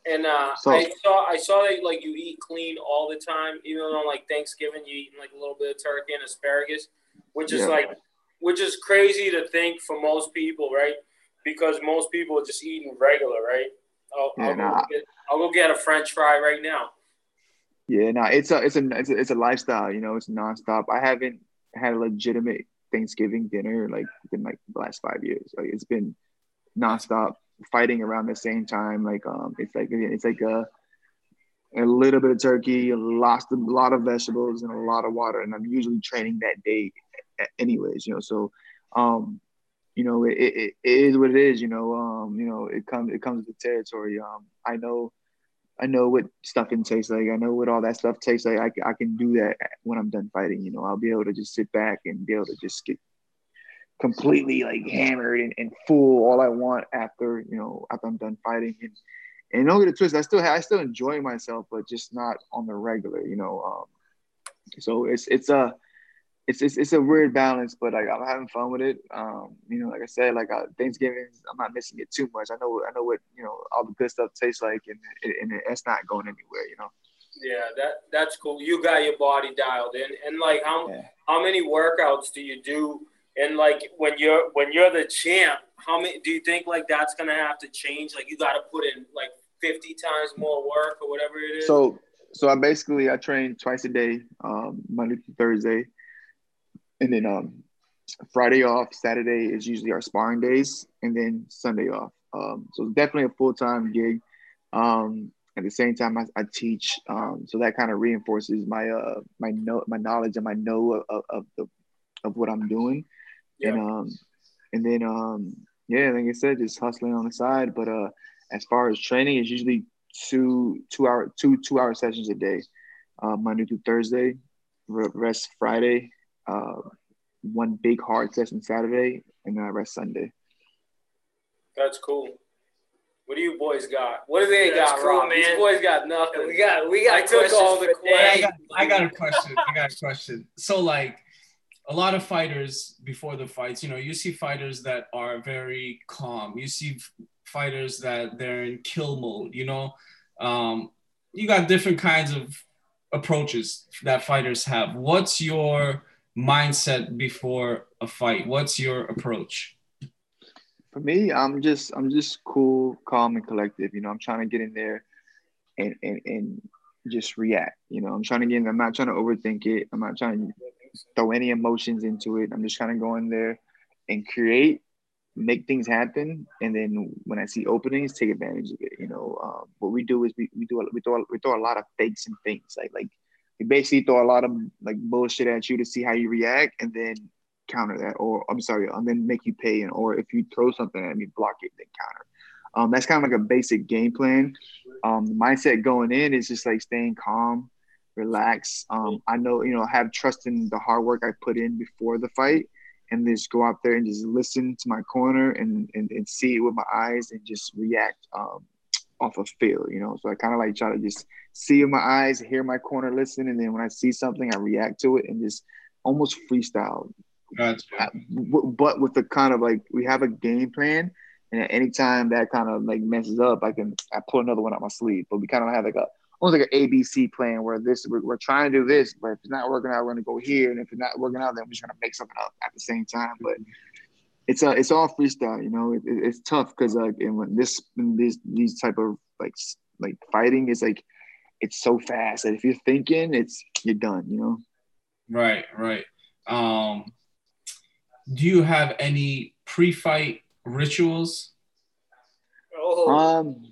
Speaker 3: and uh,
Speaker 2: So-
Speaker 3: I saw I saw that like you eat clean all the time, even on like Thanksgiving you eat like a little bit of turkey and asparagus, which is
Speaker 2: Yeah.
Speaker 3: like which is crazy to think for most people, right? Because most people are just eating regular, right? I'll,
Speaker 2: Yeah,
Speaker 3: I'll, go
Speaker 2: nah.
Speaker 3: get, I'll go get a French fry right now.
Speaker 2: yeah. No, it's a it's a it's a, it's a lifestyle. You know, it's nonstop. I haven't had a legitimate Thanksgiving dinner like within like the last five years. Like it's been nonstop fighting around the same time. Like um, it's like it's like a a little bit of turkey, a lot, a lot of vegetables, and a lot of water. And I'm usually training that day, anyways. You know, so um, you know, it, it, it is what it is. You know, um, you know, it comes it comes with the territory. Um, I know, I know what stuffing tastes like. I know what all that stuff tastes like. I, I can do that when I'm done fighting. You know, I'll be able to just sit back and be able to just get completely like hammered and, and full all I want after you know after I'm done fighting and and don't get it twisted I still I still enjoy myself but just not on the regular you know um so it's it's a it's, it's, it's a weird balance but like I'm having fun with it um you know like I said like uh, Thanksgiving I'm not missing it too much I know I know what you know all the good stuff tastes like and and, it's not going anywhere you know
Speaker 3: yeah, that that's cool. You got your body dialed in, and like how yeah. how many workouts do you do and like when you're when you're the champ, how many do you think like that's gonna have to change? Like you got to put in like fifty times more work or whatever it is.
Speaker 2: So so I basically I train twice a day, um, Monday through Thursday, and then um, Friday off. Saturday is usually our sparring days, and then Sunday off. Um, so it's definitely a full time gig. Um, at the same time, I, I teach, um, so that kind of reinforces my uh my know my knowledge and my know of, of the of what I'm doing. Yeah. And um, and then um, yeah, like I said, just hustling on the side. But uh, as far as training, it's usually two two hour two two hour sessions a day, uh, Monday through Thursday, rest Friday, uh, one big hard session Saturday, and then I rest Sunday.
Speaker 3: That's cool. What do you boys got? What do they yeah, got, cool, Rob? Man. These boys got nothing.
Speaker 1: We got we got. I took all the
Speaker 4: questions. I got, I got a question. I got a question. So like a lot of fighters before the fights, you know, you see fighters that are very calm. You see fighters that they're in kill mode, you know. Um, you got different kinds of approaches that fighters have. What's your mindset before a fight? What's your approach?
Speaker 2: For me, I'm just I'm just cool, calm, and collective. You know, I'm trying to get in there and and, and just react. You know, I'm trying to get in. I'm not trying to overthink it. I'm not trying to throw any emotions into it. I'm just trying to go in there and create, make things happen, and then when I see openings, take advantage of it. You know, um, what we do is we, we do we throw we throw a lot of fakes and things like like we basically throw a lot of like bullshit at you to see how you react, and then counter that, or I'm sorry, and then make you pay, and or if you throw something at me, block it, then counter. Um, that's kind of like a basic game plan. Um, mindset going in is just like staying calm, relax. Um, I know, you know, have trust in the hard work I put in before the fight and just go out there and just listen to my corner and, and, and see it with my eyes and just react um, off of feel, you know. So I kind of like try to just see in my eyes, hear my corner, listen, and then when I see something, I react to it and just almost freestyle. Gotcha. But with the kind of like we have a game plan, and at any time that kind of like messes up, I can I pull another one out my sleeve. But we kind of have like a almost like an ABC plan where this we're, we're, trying to do this, but if it's not working out, we're gonna go here, and if it's not working out, then we're just gonna make something up at the same time. But mm-hmm. It's a it's all freestyle, you know. It, it, it's tough because like and when this when this these type of like like fighting is like it's so fast that if you're thinking, it's you're done, you know.
Speaker 4: Right, right. Um, do you have any pre-fight rituals?
Speaker 2: Oh. Um,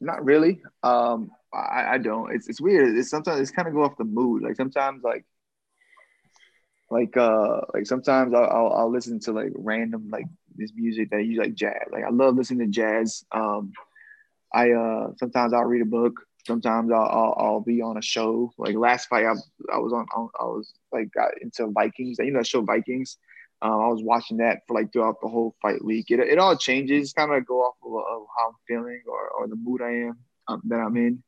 Speaker 2: not really. Um, I, I don't. It's it's weird. It's sometimes it's kind of go off the mood. Like sometimes like like uh like sometimes I'll, I'll, I'll listen to like random like this music that you like jazz. Like I love listening to jazz. Um, I uh sometimes I'll read a book. Sometimes I'll I'll, I'll be on a show. Like last fight I I was on I was like got into Vikings. You know that show Vikings. Um, I was watching that for like throughout the whole fight week. It, it all changes, kind of go off of, of, how I'm feeling or, or the mood I am um, that I'm in.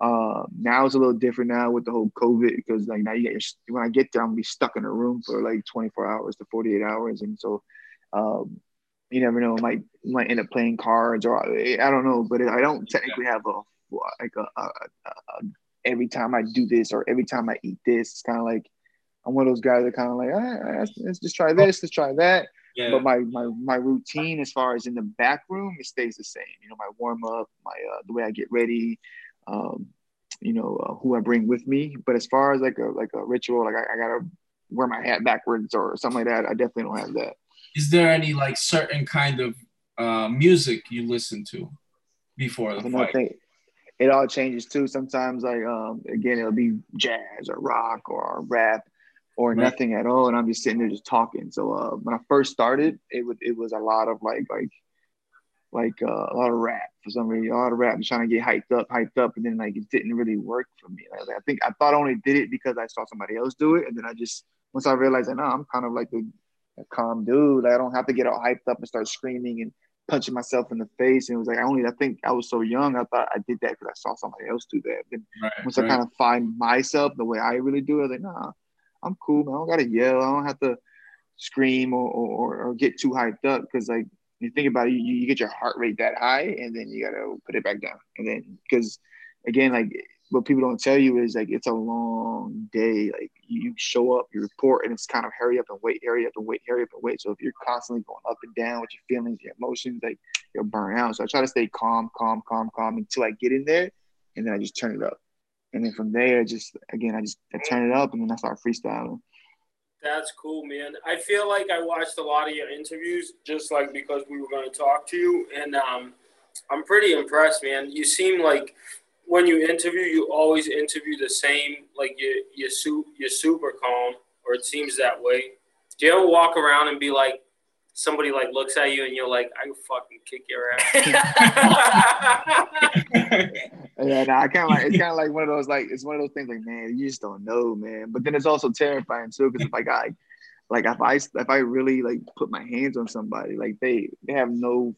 Speaker 2: Uh, now it's a little different now with the whole COVID because like now you get your, when I get there, I'm gonna be stuck in a room for like 24 hours to 48 hours, and so um, you never know, might might end up playing cards or I don't know, but I don't technically have a like a, a, a, a every time I do this or every time I eat this. It's kind of like I'm one of those guys that kind of like, right, let's, let's just try this, let's try that. Yeah. But my, my my routine as far as in the back room, it stays the same. You know, my warm up, my uh, the way I get ready, um, you know, uh, who I bring with me. But as far as like a like a ritual, like I, I, gotta wear my hat backwards or something like that. I definitely don't have that.
Speaker 4: Is there any like certain kind of uh, music you listen to before the fight?
Speaker 2: Thing, it all changes too. Sometimes like um again it'll be jazz or rock or rap or right. nothing at all, and I'm just sitting there just talking. So uh, when I first started, it would it was a lot of like like like uh, a lot of rap for some reason, a lot of rap and trying to get hyped up, hyped up, and then like it didn't really work for me. Like, I think I thought I only did it because I saw somebody else do it, and then I just once I realized that no, I'm kind of like a, a calm dude. Like, I don't have to get all hyped up and start screaming and punching myself in the face. And it was like I only I think I was so young. I thought I did that because I saw somebody else do that. Then right, once right. I kind of find myself the way I really do it, I was like, nah, I'm cool. Man. I don't gotta yell. I don't have to scream or or, or get too hyped up because like you think about it, you, you get your heart rate that high, and then you gotta put it back down, and then because again, like what people don't tell you is like it's a long day. Like you show up, you report, and it's kind of hurry up and wait, hurry up and wait, hurry up and wait. So if you're constantly going up and down with your feelings, your emotions, like you're burn out. So I try to stay calm, calm, calm, calm until I get in there, and then I just turn it up. And then from there, just again, I just I turn it up, and then I start freestyling.
Speaker 3: That's cool, man. I feel like I watched a lot of your interviews just like because we were going to talk to you, and um, I'm pretty impressed, man. You seem like when you interview, you always interview the same. Like you, you su- you're super calm, or it seems that way. Do you ever walk around and be like, somebody like looks at you and you're like, I can fucking kick your
Speaker 2: ass. [LAUGHS] [LAUGHS] [LAUGHS] yeah, no, I kind of like it's [LAUGHS] kind of like one of those like it's one of those things like man, you just don't know, man. But then it's also terrifying too because if like I like if I if I really like put my hands on somebody, like they they have no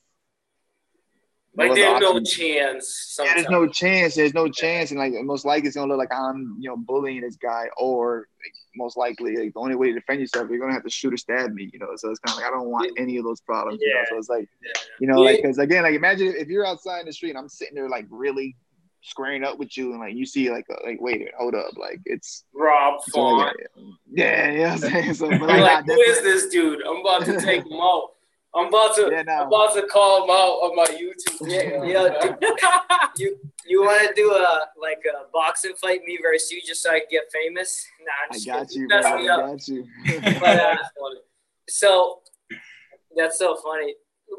Speaker 3: like there's no chance.
Speaker 2: Yeah, there's no chance. There's no chance, and like most likely it's gonna look like I'm, you know, bullying this guy, or like, most likely like, the only way to defend yourself, you're gonna have to shoot or stab me, you know. So it's kind of like I don't want any of those problems. Yeah. You know? So it's like, yeah. you know, like because again, like imagine if you're outside in the street and I'm sitting there like really squaring up with you, and like you see like a, like wait, hold up, like it's
Speaker 3: Rob Font.
Speaker 2: Like, yeah, yeah. You know so,
Speaker 3: but, like, like who is this dude? I'm about to take him out. I'm about to yeah, no. I'm about to call him out on my YouTube.
Speaker 1: Yeah, yeah. [LAUGHS] you you want to do a like a boxing fight, me versus you, just so I can get famous?
Speaker 2: Nah, i got you, bro. I got you.
Speaker 1: but, [LAUGHS] uh, so that's so funny.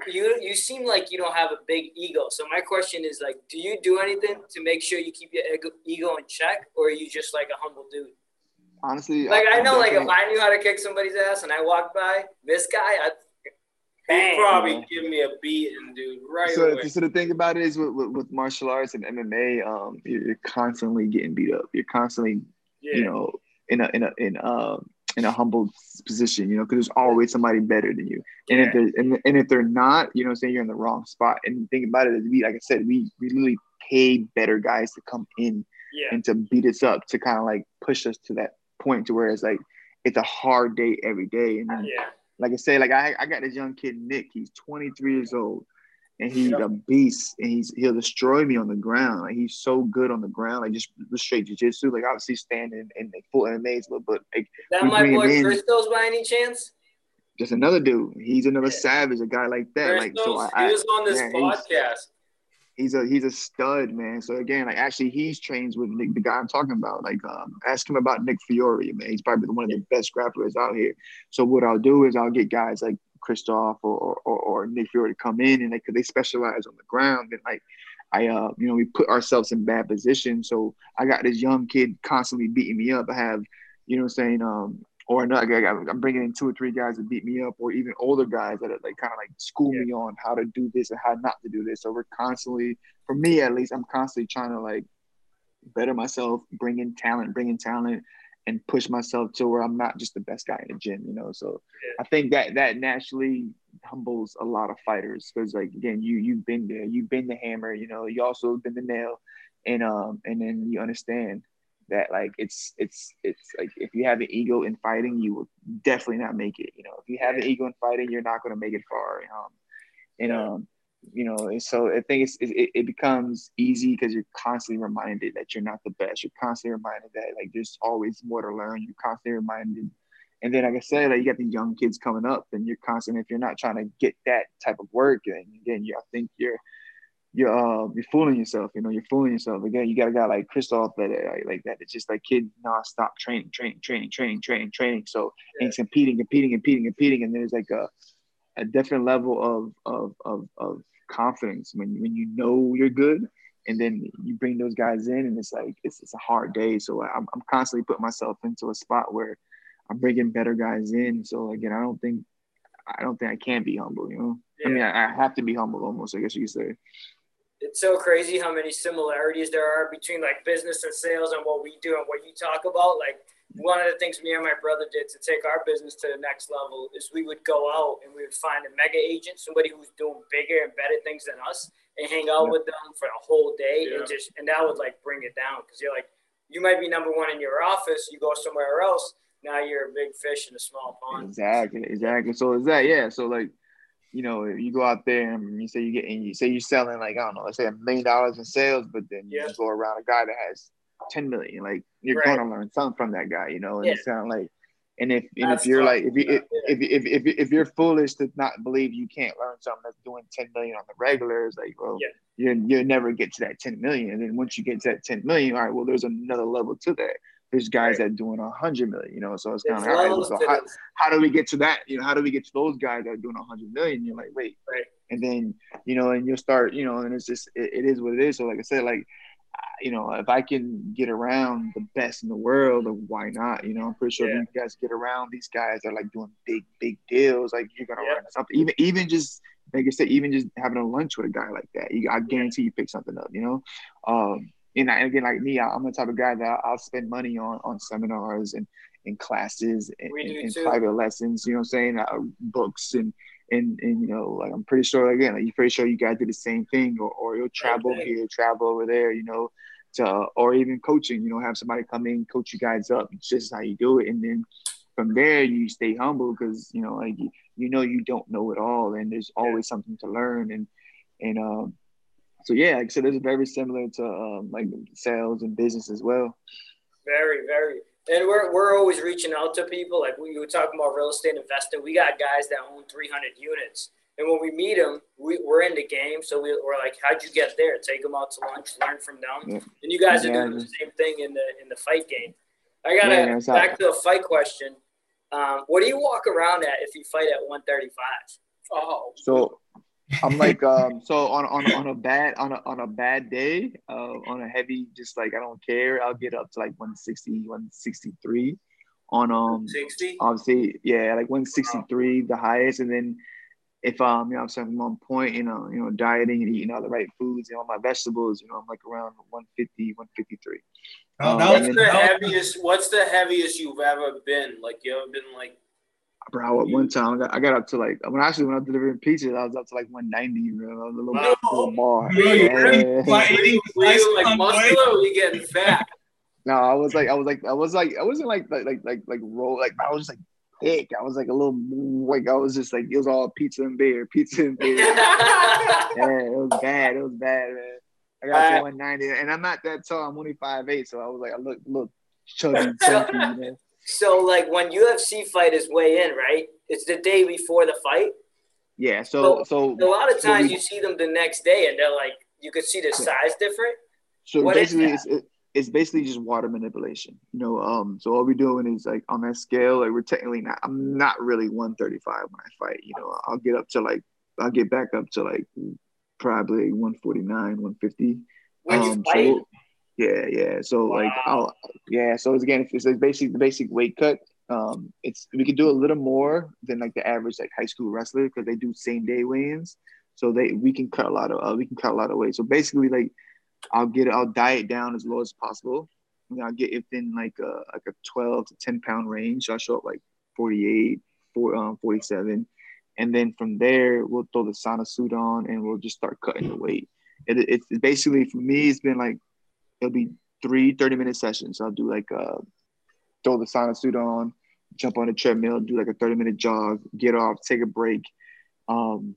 Speaker 1: You you seem like you don't have a big ego. So my question is like, do you do anything to make sure you keep your ego, ego in check, or are you just like a humble dude?
Speaker 2: Honestly,
Speaker 1: like I, I know, like if I knew how to kick somebody's ass and I walked by this guy, I
Speaker 3: Bang, probably man. give me a beating, dude. Right
Speaker 2: so,
Speaker 3: away.
Speaker 2: So the thing about it is with, with, with martial arts and MMA, um, you're, you're, constantly getting beat up. You're constantly, yeah. you know, in a in a in a in a humble position, you know, because there's always somebody better than you. And yeah. if they're and, and if they're not, you know, I'm saying you're in the wrong spot. And the thing about it is, we like I said, we we literally paid better guys to come in yeah. and to beat us up to kind of like push us to that point to where it's like it's a hard day every day. And then,
Speaker 3: yeah
Speaker 2: like I say, like I, I got this young kid Nick. He's 23 years old, and he's a beast. And he's he'll destroy me on the ground. Like he's so good on the ground, like just the straight jiu-jitsu. Like obviously standing and the full MMA, but but like,
Speaker 1: that my boy Christos by any chance?
Speaker 2: Just another dude. He's another yeah. savage, a guy like that. Christos, like so, I,
Speaker 3: he was on this podcast
Speaker 2: he's a he's a stud, man. So again, like actually, he's trains with Nick, the guy I'm talking about. Like, um, ask him about Nick Fiore, man. He's probably one of the best grapplers out here. So what I'll do is I'll get guys like Christoph or or, or Nick Fiore to come in, and like they specialize on the ground, and like. I, uh, you know, we put ourselves in bad position. So I got this young kid constantly beating me up. I have, you know, saying, um, or another guy I'm bringing in two or three guys to beat me up, or even older guys that are like kind of like school yeah. me on how to do this and how not to do this. So we're constantly, for me at least, I'm constantly trying to like better myself, bring in talent, bring in talent, and push myself to where I'm not just the best guy in the gym, you know. So yeah. I think that that naturally humbles a lot of fighters because like again, you you've been there, you've been the hammer, you know, you also been the nail, and um and then you understand that like it's it's it's like if you have an ego in fighting, you will definitely not make it. You know, if you have an ego in fighting, you're not going to make it far. Um, and um, you know, and so I think it's it, it becomes easy because you're constantly reminded that you're not the best. You're constantly reminded that like there's always more to learn. You're constantly reminded. And then, like I said, like you got the young kids coming up, and you're constantly if you're not trying to get that type of work, and again, you I think you're you're uh, you're fooling yourself. You know, you're fooling yourself. Again, you got a guy like Kristoff that like, like that. It's just like kid nonstop training, training, training, training, training, training. So yeah. he's competing, competing, competing, competing, and there's like a a different level of of of, of confidence when when you know you're good, and then you bring those guys in, and it's like it's, it's a hard day. So I'm I'm constantly putting myself into a spot where I'm bringing better guys in. So again, I don't think I don't think I can be humble. You know, yeah. I mean, I, I have to be humble almost. I guess you could say
Speaker 1: it's so crazy how many similarities there are between like business and sales and what we do and what you talk about. Like one of the things me and my brother did to take our business to the next level is we would go out and we would find a mega agent, somebody who's doing bigger and better things than us, and hang out yeah. with them for a whole day yeah. and just and that would like bring it down because you're like you might be number one in your office, you go somewhere else, now you're a big fish in a small pond.
Speaker 2: Exactly, exactly. So is that yeah? So like you know, you go out there and you say you get and you say you're selling like I don't know, let's say a million dollars in sales, but then you yeah. go around a guy that has ten million, like you're right. gonna learn something from that guy, you know. And yeah. it's kind of like, and if and that's if you're like if you if, if, if, if, if you're foolish to not believe you can't learn something that's doing ten million on the regular, it's like well. Yeah. You you never get to that 10 million. And then once you get to that 10 million, all right, well, there's another level to that there's guys right. that doing a hundred million, you know. So it's kind of like, so how, how, do we get to that? You know, how do we get to those guys that are doing a hundred million? You're like, wait,
Speaker 1: right.
Speaker 2: and then you know, and you'll start, you know, and it's just it, it is what it is. So like I said, like you know, if I can get around the best in the world, why not? You know, I'm pretty sure yeah. you guys get around these guys that are like doing big, big deals. Like you're gonna yeah. something. Even even just like I said, even just having a lunch with a guy like that, you, I guarantee you pick something up. You know, um, and, I, again, like me, I'm the type of guy that I'll spend money on on seminars and and classes and, and, and private lessons. You know, what I'm saying uh, books and and and you know, like I'm pretty sure again, like you're pretty sure you guys do the same thing, or or you'll travel okay. here, travel over there. You know, to or even coaching. You know, have somebody come in, coach you guys up. It's just how you do it, and then from there you stay humble because you know, like you, you know, you don't know it all, and there's always something to learn and and um so yeah, like I said, it's very similar to um, like sales and business as well.
Speaker 1: Very, very. And we're, we're always reaching out to people. Like we were talking about real estate investing. We got guys that own 300 units. And when we meet them, we, we're in the game. So we, are like, how'd you get there? Take them out to lunch, learn from them. And you guys yeah, are doing the same thing in the in the fight game. I got to yeah, back to the fight question. Um, what do you walk around at if you fight at 135?
Speaker 2: Oh. So I'm like, [LAUGHS] um, so on, on, on a bad, on a, on a bad day, uh, on a heavy, just like, I don't care. I'll get up to like 160, 163 on, um, 60, obviously, yeah, like 163, the highest. And then if, um, you know, I'm saying on point, you know, you know, dieting and eating all the right foods and all my vegetables, you know, I'm like around 150, 153.
Speaker 3: Um, what's the heaviest, what's the heaviest you've ever been? Like you ever been like
Speaker 2: bro. At one time, I got, I got up to like when actually when I was delivering pizzas, I was up to like 190, bro. I was a little, no. little bar.
Speaker 3: Yeah. Were you like muscular or you getting fat?
Speaker 2: No, I was like, I was like, I was like, I wasn't like, like, like, like, like roll, like I was just like thick. I was like a little, like I was just like it was all pizza and beer, pizza and beer. [LAUGHS] yeah, it was bad. It was bad, man. I got uh, to 190, and I'm not that tall. I'm only five eight, so I was like, I look, look chubby, chunky, man.
Speaker 1: So like when UFC fighters weigh in, right? It's the day before the fight.
Speaker 2: Yeah. So so,
Speaker 1: so a lot of times so we, you see them the next day, and they're like, you could see the size different.
Speaker 2: So what basically, it's it's basically just water manipulation. You know, um. So all we're doing is like on that scale, like we're technically not. I'm not really 135 when I fight. You know, I'll get up to like I'll get back up to like probably 149, 150.
Speaker 1: When um, you fight. So,
Speaker 2: yeah, yeah. So wow. like, I'll, yeah. So it's, again, it's like basically the basic weight cut. Um, it's we could do a little more than like the average like high school wrestler because they do same day weigh-ins. So they we can cut a lot of uh, we can cut a lot of weight. So basically, like I'll get I'll diet down as low as possible. And I'll get within like a like a 12 to 10 pound range. So I show up like 48, 4, um, 47. And then from there, we'll throw the sauna suit on and we'll just start cutting the weight. It, it's basically for me, it's been like it'll be three 30 minute sessions. I'll do like uh throw the sauna suit on, jump on the treadmill, do like a 30 minute jog, get off, take a break, um,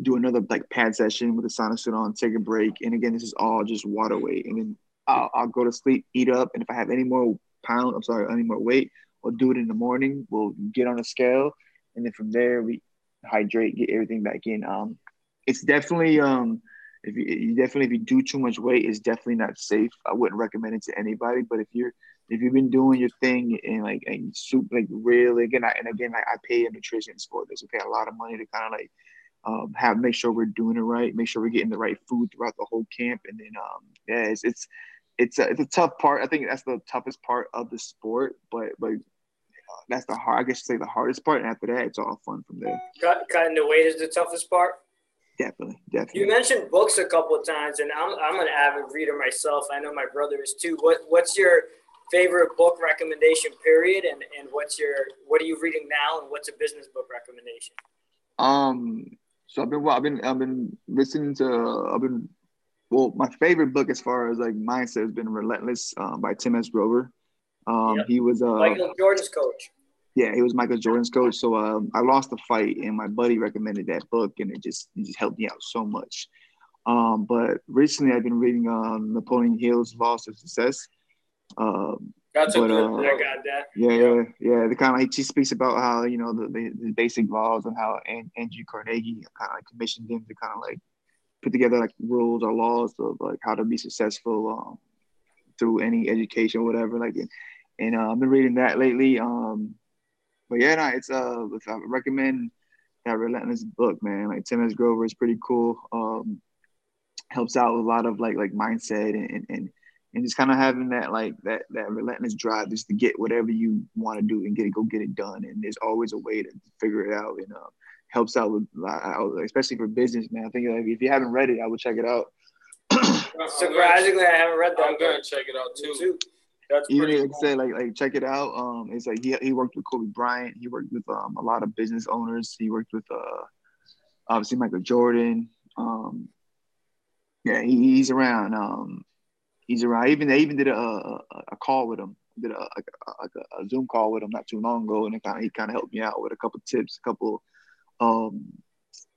Speaker 2: do another like pad session with the sauna suit on, take a break. And again, this is all just water weight. And then I'll, I'll go to sleep, eat up. And if I have any more pound, I'm sorry, any more weight, we'll do it in the morning. We'll get on a scale. And then from there, we hydrate, get everything back in. Um, it's definitely, um, if you, you definitely if you do too much weight, it's definitely not safe. I wouldn't recommend it to anybody. But if you're if you've been doing your thing and like and soup like really again I, and again like I pay a nutrition for this. Okay, a lot of money to kind of like um, have make sure we're doing it right, make sure we're getting the right food throughout the whole camp, and then um, yeah, it's it's it's a, it's a tough part. I think that's the toughest part of the sport, but but uh, that's the hard. I guess you say the hardest part, and after that, it's all fun from there.
Speaker 1: Cut, cutting the weight is the toughest part.
Speaker 2: Definitely, definitely.
Speaker 1: You mentioned books a couple of times, and I'm I'm an avid reader myself. I know my brother is too. What what's your favorite book recommendation period, and and what's your what are you reading now, and what's a business book recommendation?
Speaker 2: Um, so I've been well, I've been I've been listening to I've been well, my favorite book as far as like mindset has been Relentless um, by Tim S. Grover. Um, yep. He was uh,
Speaker 1: Michael Jordan's coach.
Speaker 2: Yeah, he was Michael Jordan's coach. So um, I lost the fight, and my buddy recommended that book, and it just it just helped me out so much. Um, but recently, I've been reading um, Napoleon Hill's Laws of Success. Um,
Speaker 1: That's but, a good. Uh, I got that.
Speaker 2: Yeah, yeah, yeah. The kind of like she speaks about how you know the, the, the basic laws and how Andrew Carnegie kind of like commissioned him to kind of like put together like rules or laws of like how to be successful um, through any education or whatever. Like, and uh, I've been reading that lately. Um, but yeah, no, it's uh, I recommend that Relentless book, man. Like Tim S. Grover is pretty cool. Um, helps out with a lot of like like mindset and and and just kind of having that like that that relentless drive just to get whatever you want to do and get it go get it done. And there's always a way to figure it out. And uh, helps out with, especially for business, man. I think like, if you haven't read it, I would check it out.
Speaker 1: Surprisingly, I haven't read that.
Speaker 3: I'm gonna check it out too. That's
Speaker 2: you pretty cool. say like like check it out. Um, it's like he, he worked with Kobe Bryant. He worked with um a lot of business owners. He worked with uh obviously Michael Jordan. Um, yeah, he, he's around. Um, he's around. I even they even did a a, a call with him. Did a, a, a, a Zoom call with him not too long ago, and it kind of he kind of helped me out with a couple tips, a couple um,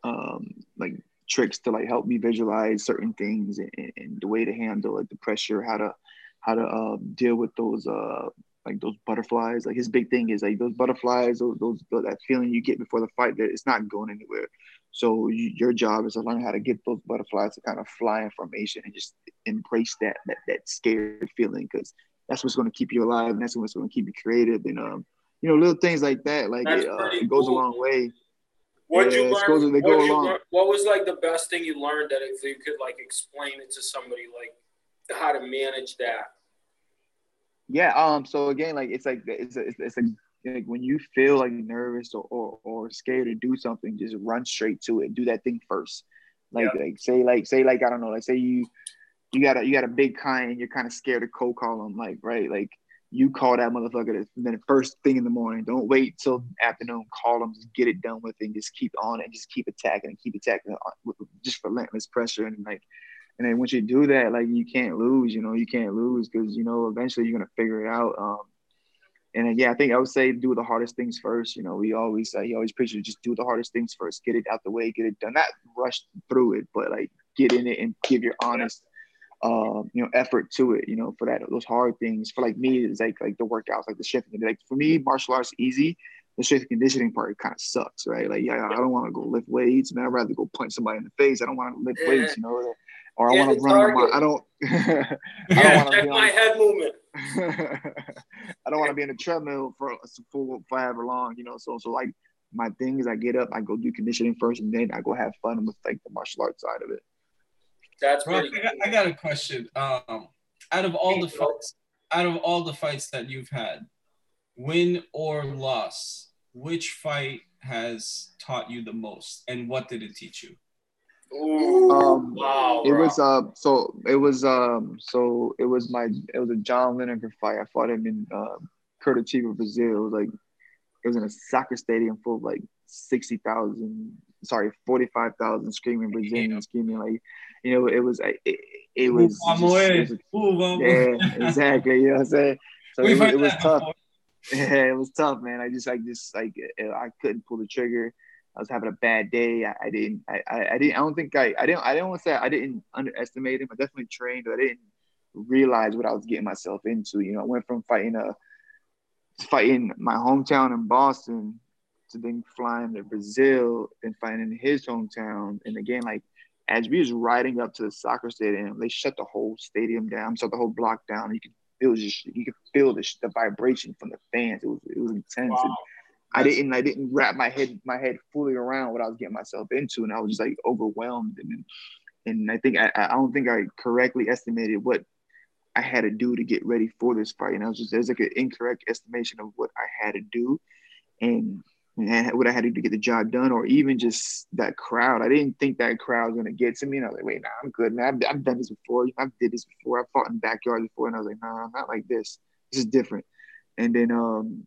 Speaker 2: um, like tricks to like help me visualize certain things and, and, the way to handle like the pressure, how to how to uh, deal with those uh, like those butterflies. Like his big thing is like those butterflies, those, those that feeling you get before the fight that it's not going anywhere. So you, your job is to learn how to get those butterflies to kind of fly in formation and just embrace that that that scared feeling because that's what's going to keep you alive and that's what's going to keep you creative and um you know little things like that like it, uh, it goes cool. a long way
Speaker 3: what yeah, you learn? What, you learn what was like the best thing you learned that if you could like explain it to somebody, like how to manage that?
Speaker 2: Yeah. Um. So again, like it's like it's a, it's, a like when you feel like nervous or, or, or scared to do something, just run straight to it. Do that thing first. Like yeah. like say like say like I don't know. Like say you you got a you got a big client and you're kind of scared to cold call them. Like right like you call that motherfucker the first thing in the morning. Don't wait till afternoon. Call them, just get it done with, and just keep on and just keep attacking and keep attacking with just relentless pressure and like. And then once you do that, like you can't lose. You know, you can't lose because you know eventually you're gonna figure it out. Um, and then, yeah, I think I would say do the hardest things first. You know, we always say he always preaches just do the hardest things first, get it out the way, get it done. Not rush through it, but like get in it and give your honest um, you know, effort to it, you know, for that those hard things. For like me, it's like like the workouts, like the shifting. Like for me, martial arts easy. The strength conditioning part kind of sucks, right? Like, yeah, I don't want to go lift weights, man. I'd rather go punch somebody in the face. I don't want to lift weights, you know, or I want to run. My, I don't. [LAUGHS] I
Speaker 1: yeah, don't check my on, head movement. [LAUGHS]
Speaker 2: I don't want to be in a treadmill for for forever long, you know. So so like my thing is, I get up, I go do conditioning first, and then I go have fun with like the martial arts side of it.
Speaker 3: That's Bro,
Speaker 4: I, got, I got a question. Um, out of all the fights, out of all the fights that you've had, win or loss, which fight has taught you the most, and what did it teach you?
Speaker 2: Ooh, um, wow, it was uh so it was um so it was my it was a John Lineker fight. I fought him in uh, Curitiba, Brazil. It was like it was in a soccer stadium full of like sixty thousand, sorry, forty five thousand screaming Brazilians, screaming like you know, it was it, it was, just, it was yeah, exactly. You know what I'm saying? So it, it, was tough. [LAUGHS] Yeah, it was tough, man. I just like just like I couldn't pull the trigger. I was having a bad day. I, I didn't. I, I, didn't. I don't think I. I didn't. I didn't want to say I didn't underestimate him. I definitely trained, but I didn't realize what I was getting myself into. You know, I went from fighting a fighting my hometown in Boston to then flying to Brazil and fighting in his hometown. And again, like as we was riding up to the soccer stadium, they shut the whole stadium down, shut the whole block down. You could feel just you could feel the, the vibration from the fans. It was it was intense.
Speaker 3: Wow.
Speaker 2: I didn't I didn't wrap my head my head fully around what I was getting myself into, and I was just like overwhelmed. And and I think I I don't think I correctly estimated what I had to do to get ready for this fight. And I was just there's like an incorrect estimation of what I had to do, and and what I had to do to get the job done, or even just that crowd. I didn't think that crowd was gonna get to me, and I was like, wait, nah, I'm good, man. I've, I've done this before. I've did this before. I fought in backyards before, and I was like, nah, I'm not like this. This is different. And then, um,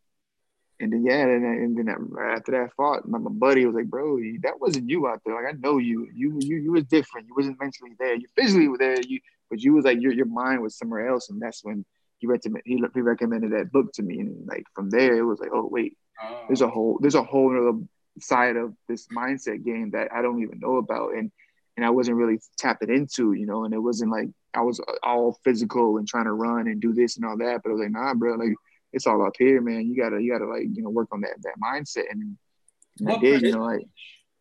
Speaker 2: and then yeah, and, and then after that fought, my, my buddy was like, bro, that wasn't you out there. Like I know you. You you you was different. You wasn't mentally there. You physically were there. You but you was like your your mind was somewhere else, and that's when he recommended he, he recommended that book to me, and like from there it was like, oh wait
Speaker 4: Oh.
Speaker 2: there's a oh. whole there's a whole other side of this mindset game that I don't even know about and and I wasn't really tapping into, you know, and it wasn't like I was uh, all physical and trying to run and do this and all that, but I was like, nah, bro, like it's all up here, man. You gotta you gotta like you know work on that that mindset and, and I
Speaker 4: What
Speaker 2: did, you
Speaker 4: percent-
Speaker 2: know, like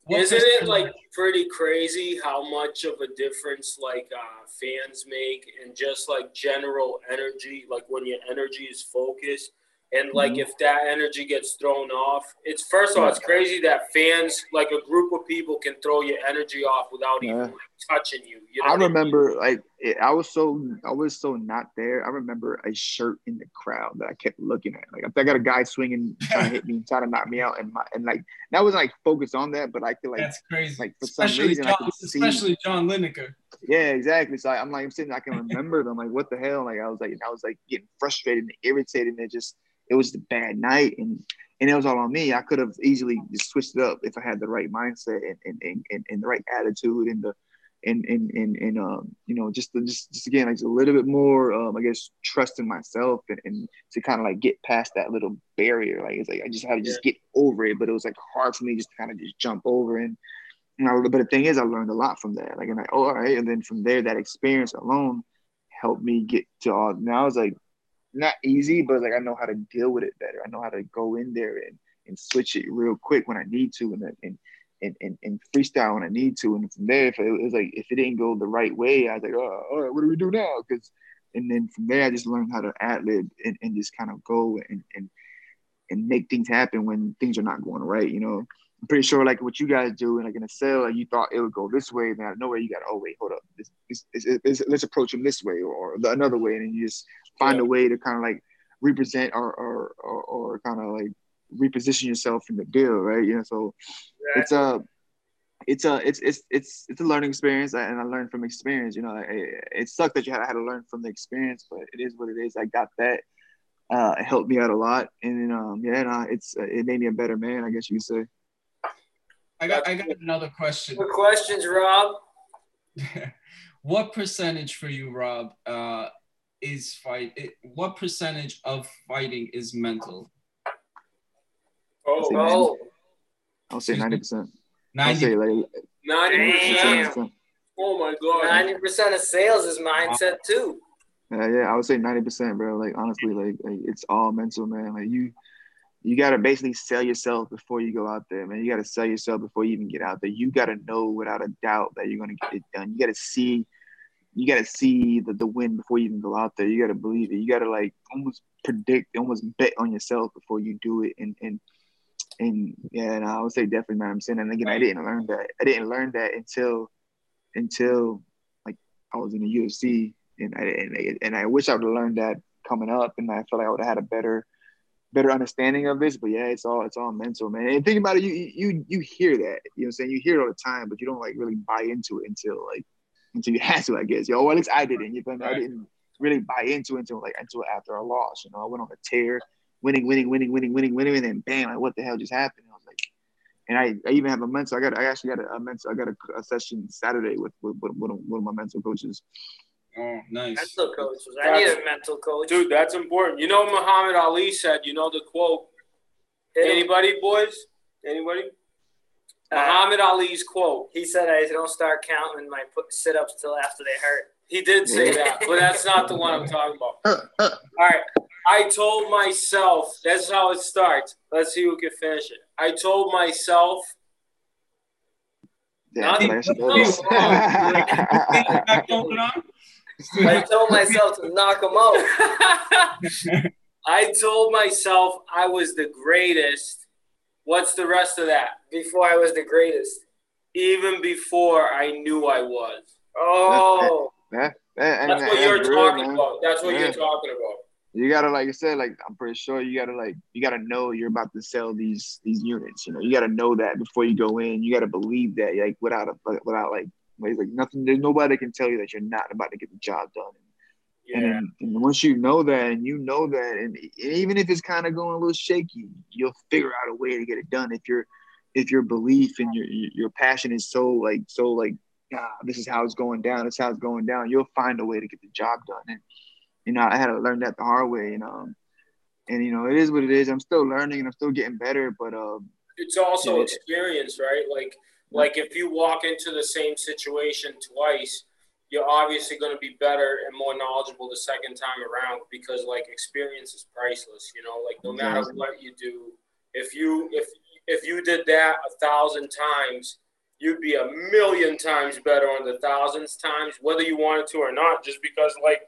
Speaker 4: What
Speaker 3: Isn't it like pretty crazy how much of a difference like uh, fans make and just like general energy, like when your energy is focused and like
Speaker 2: Mhm.
Speaker 3: if that energy gets thrown off, it's first of all, it's crazy that fans, like a group of people, can throw your energy off without even like, touching you. You know
Speaker 2: I
Speaker 3: what mean?
Speaker 2: remember like it, I was so I was so not there. I remember a shirt in the crowd that I kept looking at. Like I got a guy swinging, trying to hit me, [LAUGHS] trying to knock me out, and my and like that was like focused on that, but I feel like
Speaker 4: That's crazy.
Speaker 2: like for some
Speaker 4: especially
Speaker 2: reason I
Speaker 4: John,
Speaker 2: could see-
Speaker 4: especially John Lineker.
Speaker 2: Yeah, exactly. So I, I'm like, I'm sitting, I can remember them. Like, what the hell? Like, I was like, I was like getting frustrated and irritated, and it just, it was a bad night, and and it was all on me. I could have easily just switched it up if I had the right mindset and and, and, and the right attitude and the. And, and and and um you know just just just again like a little bit more um I guess trust in myself and, and to kind of like get past that little barrier like it's like I just had to just get over it but it was like hard for me just to kind of just jump over and you know, but the thing is, I learned a lot from that. Like, and like, oh, all right. And then from there, that experience alone helped me get to all. Now it's like not easy, but like I know how to deal with it better. I know how to go in there and, and switch it real quick when I need to, and and and, and, and freestyle when I need to. And from there, if it was like if it didn't go the right way, I was like, oh, all right, what do we do now? Because and then from there, I just learned how to ad lib and, and just kind of go and and and make things happen when things are not going right. You know, I'm pretty sure like what you guys do, and like in a cell, like you thought it would go this way, then out of nowhere you got, oh wait, hold up, this, this, this, this, let's approach him this way or, or the, another way, and then you just find a way to kind of like represent or or or, or kind of like reposition yourself in the deal, right? You know, so it's a it's a it's it's it's it's a learning experience, and I learned from experience. You know, it, it sucked that you had, I had to learn from the experience, but it is what it is. I got that. Uh, it helped me out a lot, and then um, yeah, no, it's it made me a better man, I guess you could say.
Speaker 4: I got I got another question.
Speaker 1: Good questions, Rob. [LAUGHS]
Speaker 4: what percentage for you, Rob, uh, is fight? It, what percentage of fighting is mental?
Speaker 3: Oh,
Speaker 2: See,
Speaker 1: Oh,
Speaker 2: I'll say
Speaker 4: Excuse me?
Speaker 2: ninety oh. percent. I'll say
Speaker 4: Ninety.
Speaker 2: like
Speaker 3: 90%.
Speaker 1: Damn.
Speaker 3: Oh my God.
Speaker 1: ninety percent of sales is mindset too.
Speaker 2: Yeah, yeah, I would say ninety percent, bro. Like honestly, like, like it's all mental, man. Like you, you gotta basically sell yourself before you go out there, man. You gotta sell yourself before you even get out there. You gotta know without a doubt that you're gonna get it done. You gotta see, you gotta see the, the win before you even go out there. You gotta believe it. You gotta like almost predict, almost bet on yourself before you do it. And and and yeah, and I would say definitely ninety percent. And again, I didn't learn that. I didn't learn that until until like I was in the UFC and I and, and I wish I would have learned that coming up, and I feel like I would have had a better better understanding of this. But yeah, it's all it's all mental, man. And think about it, you you you hear that, you know, what I'm saying you hear it all the time, but you don't like really buy into it until like until you [LAUGHS] have to, I guess. Yo, well, at least I didn't. You me? I didn't really buy into it until like until after a loss. You know, I went on a tear, winning, winning, winning, winning, winning, winning, and then bam, like what the hell just happened? I was like. And I, I even have a mental. I got. I actually got a, a mental. I got a, a session Saturday with with, with, one of- one of my mental coaches.
Speaker 4: Oh, nice.
Speaker 1: Mental coaches. I need a mental coach.
Speaker 3: Dude, that's important. You know what Muhammad Ali said? You know the quote?
Speaker 1: Hit.
Speaker 3: Anybody, boys? Anybody?
Speaker 1: Uh,
Speaker 3: Muhammad Ali's quote.
Speaker 1: he said I don't start counting my sit-ups till after they hurt.
Speaker 3: He did say that, but that's not the one I'm talking about. [LAUGHS] All right. I told myself, that's how it starts. Let's see who can finish it. I told myself
Speaker 2: Yeah,
Speaker 1: Not
Speaker 2: I
Speaker 1: even-
Speaker 2: like I should
Speaker 1: no,
Speaker 2: know this.
Speaker 4: Back going on?
Speaker 1: I told myself to knock him out. [LAUGHS]
Speaker 3: I told myself I was the greatest. What's the rest of that?
Speaker 1: Before I was the greatest.
Speaker 3: Even before I knew I was.
Speaker 1: Oh,
Speaker 2: Yeah, and
Speaker 3: That's what you're
Speaker 2: real,
Speaker 3: talking
Speaker 2: man.
Speaker 3: about. That's what
Speaker 2: Yeah.
Speaker 3: you're talking about.
Speaker 2: You gotta, like I said, like I'm pretty sure you gotta, like you gotta know you're about to sell these these units. You know, you gotta know that before you go in. You gotta believe that, like without a without like, like nothing. There's nobody can tell you that you're not about to get the job done.
Speaker 3: Yeah.
Speaker 2: And, then, and once you know that, and you know that, and even if it's kind of going a little shaky, you'll figure out a way to get it done. If your if your belief and your your passion is so like so like, ah, this is how it's going down. This is how it's going down. You'll find a way to get the job done. And you know, I had to learn that the hard way. You know, and you know, it is what it is. I'm still learning and I'm still getting better. But um,
Speaker 3: it's also
Speaker 2: Yeah.
Speaker 3: experience, right? Like like if you walk into the same situation twice, you're obviously going to be better and more knowledgeable the second time around because like experience is priceless. You know, like no matter what you do, if you if if you did that a thousand times, you'd be a million times better on the thousandth times, whether you wanted to or not. Just because like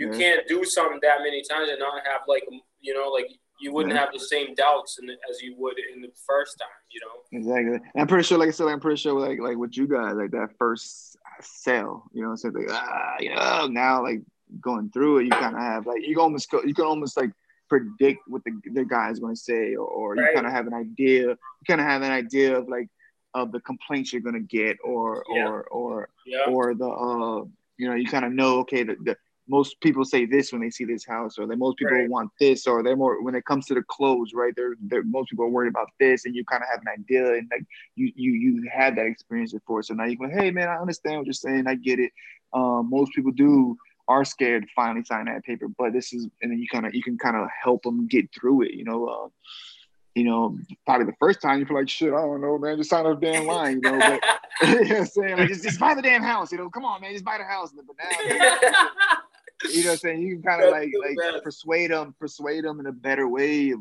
Speaker 3: you
Speaker 2: Yeah.
Speaker 3: can't do something that many times and not have like you know like you wouldn't
Speaker 2: Yeah.
Speaker 3: have the same doubts in the, as you would in the first time. You know.
Speaker 2: Exactly. And I'm pretty sure, like I said, I'm pretty sure, like like with you guys, like that first sale, you know, i so like ah, you know, now like going through it, you kind of have like you can almost go, you can almost like predict what the the guy is going to say, or, or you
Speaker 3: Right.
Speaker 2: kind of have an idea, you kind of have an idea of like of the complaints you're going to get, or
Speaker 3: Yeah.
Speaker 2: or or
Speaker 3: Yeah.
Speaker 2: or the uh, you know, you kind of know, okay, the, the most people say this when they see this house, or that most people
Speaker 3: Right.
Speaker 2: want this, or they're more when it comes to the clothes, right? They're, they're most people are worried about this, and you kind of have an idea, and like you you you had that experience before, so now you go, hey man, I understand what you're saying, I get it. Um, most people do are scared to finally sign that paper, but this is, and then you kind of you can kind of help them get through it, you know. Uh, you know, probably the first time you feel like shit, I don't know, man, just sign a damn line, you know. But [LAUGHS] you know what I'm saying? Like just, just buy the damn house, you know. Come on, man, just buy the house. But now [LAUGHS] you know what I'm saying? You can kind of like like persuade them, persuade them in a better way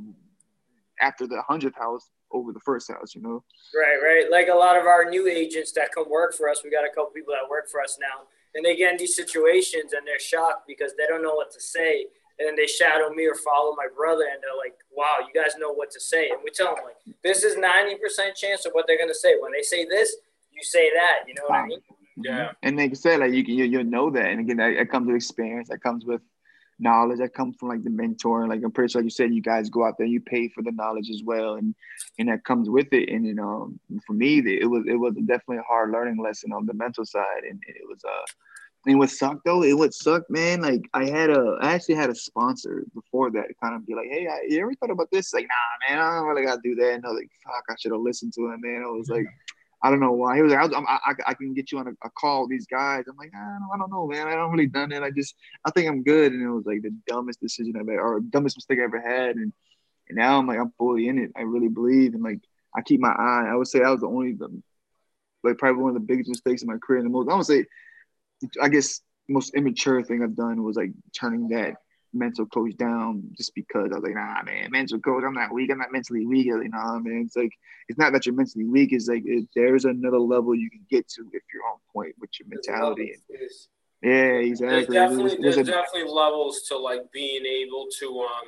Speaker 2: after the hundredth house over the first house, you know.
Speaker 1: right, right. Like a lot of our new agents that come work for us, we got a couple people that work for us now, and they get in these situations and they're shocked because they don't know what to say. And then they shadow me or follow my brother, and they're like, "Wow, you guys know what to say." And we tell them like, "This is ninety percent chance of what they're gonna say. When they say this, you say that." You know what I mean?
Speaker 3: Yeah.
Speaker 2: And like I said, like you can you, you'll know that. And again, that, that comes with experience. That comes with knowledge. That comes from like the mentor. Like I'm pretty sure like you said, you guys go out there, you pay for the knowledge as well, and and that comes with it. And you know, for me, it was it was definitely a hard learning lesson on the mental side, and it was uh. And what sucked though, it would suck, man. Like I had a, I actually had a sponsor before that, kind of be like, hey, I, you ever thought about this? Like, nah, man, I don't really gotta do that. And I was like, fuck, I should have listened to him, man. I was like, I don't know why. He was like, I, I, I can get you on a, a call with these guys. I'm like, I don't, I don't know, man. I don't really done it. I just, I think I'm good. And it was like the dumbest decision I've ever, or dumbest mistake I ever had. And, and now I'm like, I'm fully in it. I really believe. And like, I keep my eye. I would say that was the only, the, like probably one of the biggest mistakes in my career. And the most, I would say, I guess, most immature thing I've done was like turning that mental coach down just because I was like, nah, man, mental coach, I'm not weak. I'm not mentally weak. You know, I mean, It's like, it's not that you're mentally weak. It's like it, there's another level you can get to if you're on point with your mentality.
Speaker 3: There's,
Speaker 2: Yeah,
Speaker 3: there's
Speaker 2: exactly.
Speaker 3: definitely
Speaker 2: It was-
Speaker 3: there's
Speaker 2: it a-
Speaker 3: definitely levels to like being able to um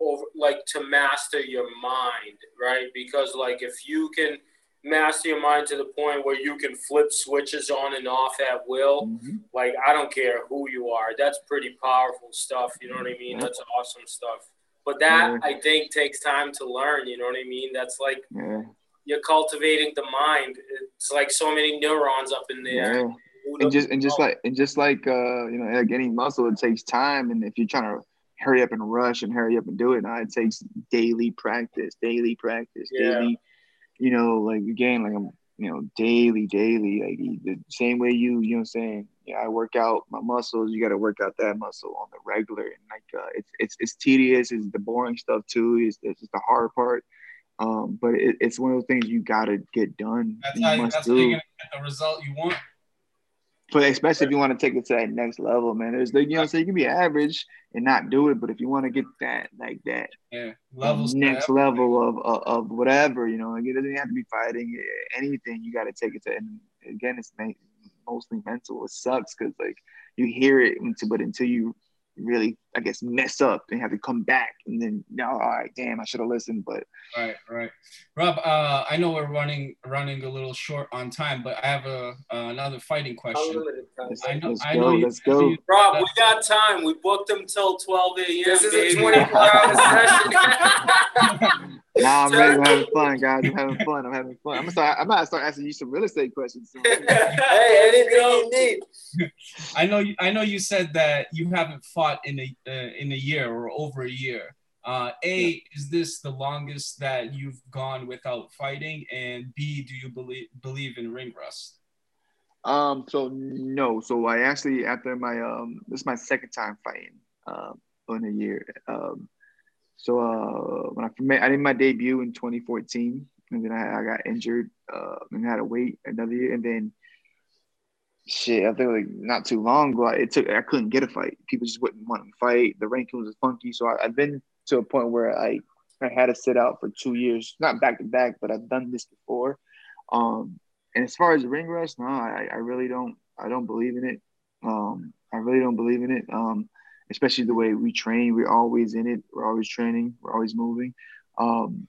Speaker 3: over like to master your mind, right? Because like if you can master your mind to the point where you can flip switches on and off at will,
Speaker 2: Mhm.
Speaker 3: like I don't care who you are, that's pretty powerful stuff. You know what I mean? That's awesome stuff. But that
Speaker 2: Yeah.
Speaker 3: I think takes time to learn. You know what I mean? That's like
Speaker 2: Yeah,
Speaker 3: you're cultivating the mind. It's like so many neurons up in there.
Speaker 2: yeah. And just and just like and just like uh, you know, like any muscle, it takes time. And if you're trying to hurry up and rush and hurry up and do it, now it takes daily practice, daily practice, daily. You know, like again, like I'm, you know, daily, daily, like the same way you, you know, what I'm saying, yeah, I work out my muscles. You got to work out that muscle on the regular, and like uh, it's it's it's tedious. It's the boring stuff too. It's it's just the hard part. Um, but it, it's one of those things you got to get done.
Speaker 4: That's
Speaker 2: you
Speaker 4: how, you, that's how you're gonna get the result you want.
Speaker 2: But especially if you want to take it to that next level, man. There's the you know, so you can be average and not do it, but if you want to get that like that,
Speaker 4: yeah, levels
Speaker 2: next level of, of, of whatever, you know, like it doesn't have to be fighting eh, anything. You got to take it to, and again, it's mostly mental. It sucks because like you hear it, but until you really, I guess, mess up and have to come back. And then, now, all right, damn, I should have listened. But
Speaker 4: right, right, Rob. Uh, I know we're running running a little short on time, but I have a uh, another fighting question.
Speaker 2: Let's, I know, let's I know go. You, let's go,
Speaker 3: you, Rob. We got time. We booked them till twelve a.m.
Speaker 1: This is baby. a twenty-four hour [LAUGHS]
Speaker 2: session. [LAUGHS] Nah, I'm ready. I'm having fun, guys. I'm having fun. I'm having fun. I'm gonna start. I'm gonna start asking you some real estate questions. Soon. [LAUGHS]
Speaker 1: hey, anything you need.
Speaker 4: I know. You, I know you said that you haven't fought in a in a year or over a year. Uh, a yeah. is this the longest that you've gone without fighting? And B, do you believe believe in ring rust?
Speaker 2: Um. So no. So I actually after my um this is my second time fighting um in a year. Um so uh, when I made, I did my debut in 2014, and then I, I got injured uh, and had to wait another year, and then shit, I think like not too long ago, it took I couldn't get a fight. People just wouldn't want to fight. The ranking was funky, so I, have been to a point where I I had to sit out for two years, not back to back, but I've done this before. Um, and as far as ring rust, no, I, I really don't I don't believe in it. Um, I really don't believe in it. Um, especially the way we train. We're always in it. We're always training. We're always moving. Um,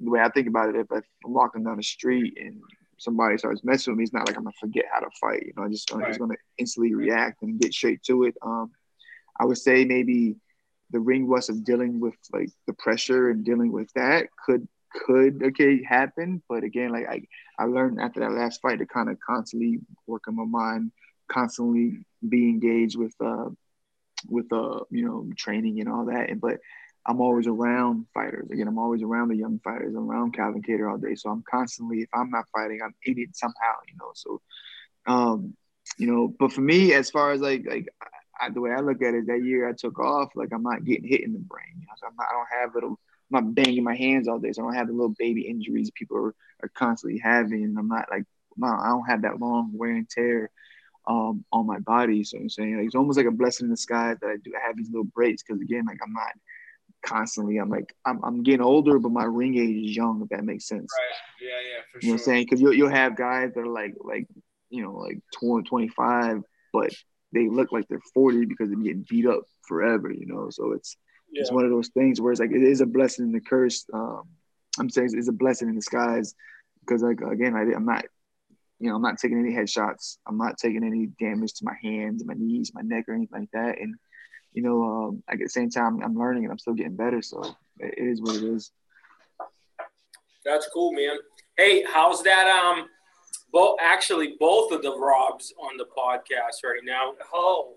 Speaker 2: the way I think about it, if I'm walking down the street and somebody starts messing with me, it's not like I'm gonna forget how to fight. You know, I just I'm just gonna instantly react and get straight to it. Um, I would say maybe the ring rust of dealing with like the pressure and dealing with that could could okay happen, but again, like I I learned after that last fight to kind of constantly work on my mind, constantly be engaged with uh, with uh you know training and all that and but i'm always around fighters. Again i'm always around the young fighters. I'm around calvin kattar all day. So i'm constantly if i'm not fighting i'm in it somehow you know so um you know but for me as far as like like I, the way i look at it that year i took off like i'm not getting hit in the brain you know so not, i don't have little i'm not banging my hands all day so i don't have the little baby injuries people are, are constantly having. I'm not like i don't have that long wear and tear um, on my body. So I'm saying like, it's almost like a blessing in the sky that I do have these little breaks because again, like I'm not constantly. I'm like I'm, I'm getting older, but my ring age is young. If that makes sense.
Speaker 4: Right. Yeah. Yeah. For
Speaker 2: you sure. know what I'm saying? Because you'll you'll have guys that are like like you know like 20, 25, but they look like they're 40 because they're getting beat up forever. You know, so it's yeah. it's one of those things where it's like it is a blessing and a curse. Um, I'm saying it's a blessing in disguise because like again, I, I'm not you know, I'm not taking any headshots. I'm not taking any damage to my hands, my knees, my neck, or anything like that. And you know, um, at the same time, I'm learning and I'm still getting better. So it is what it is.
Speaker 3: That's cool, man. Hey, how's that? Um, both actually both of the Robs on the podcast right now. Oh,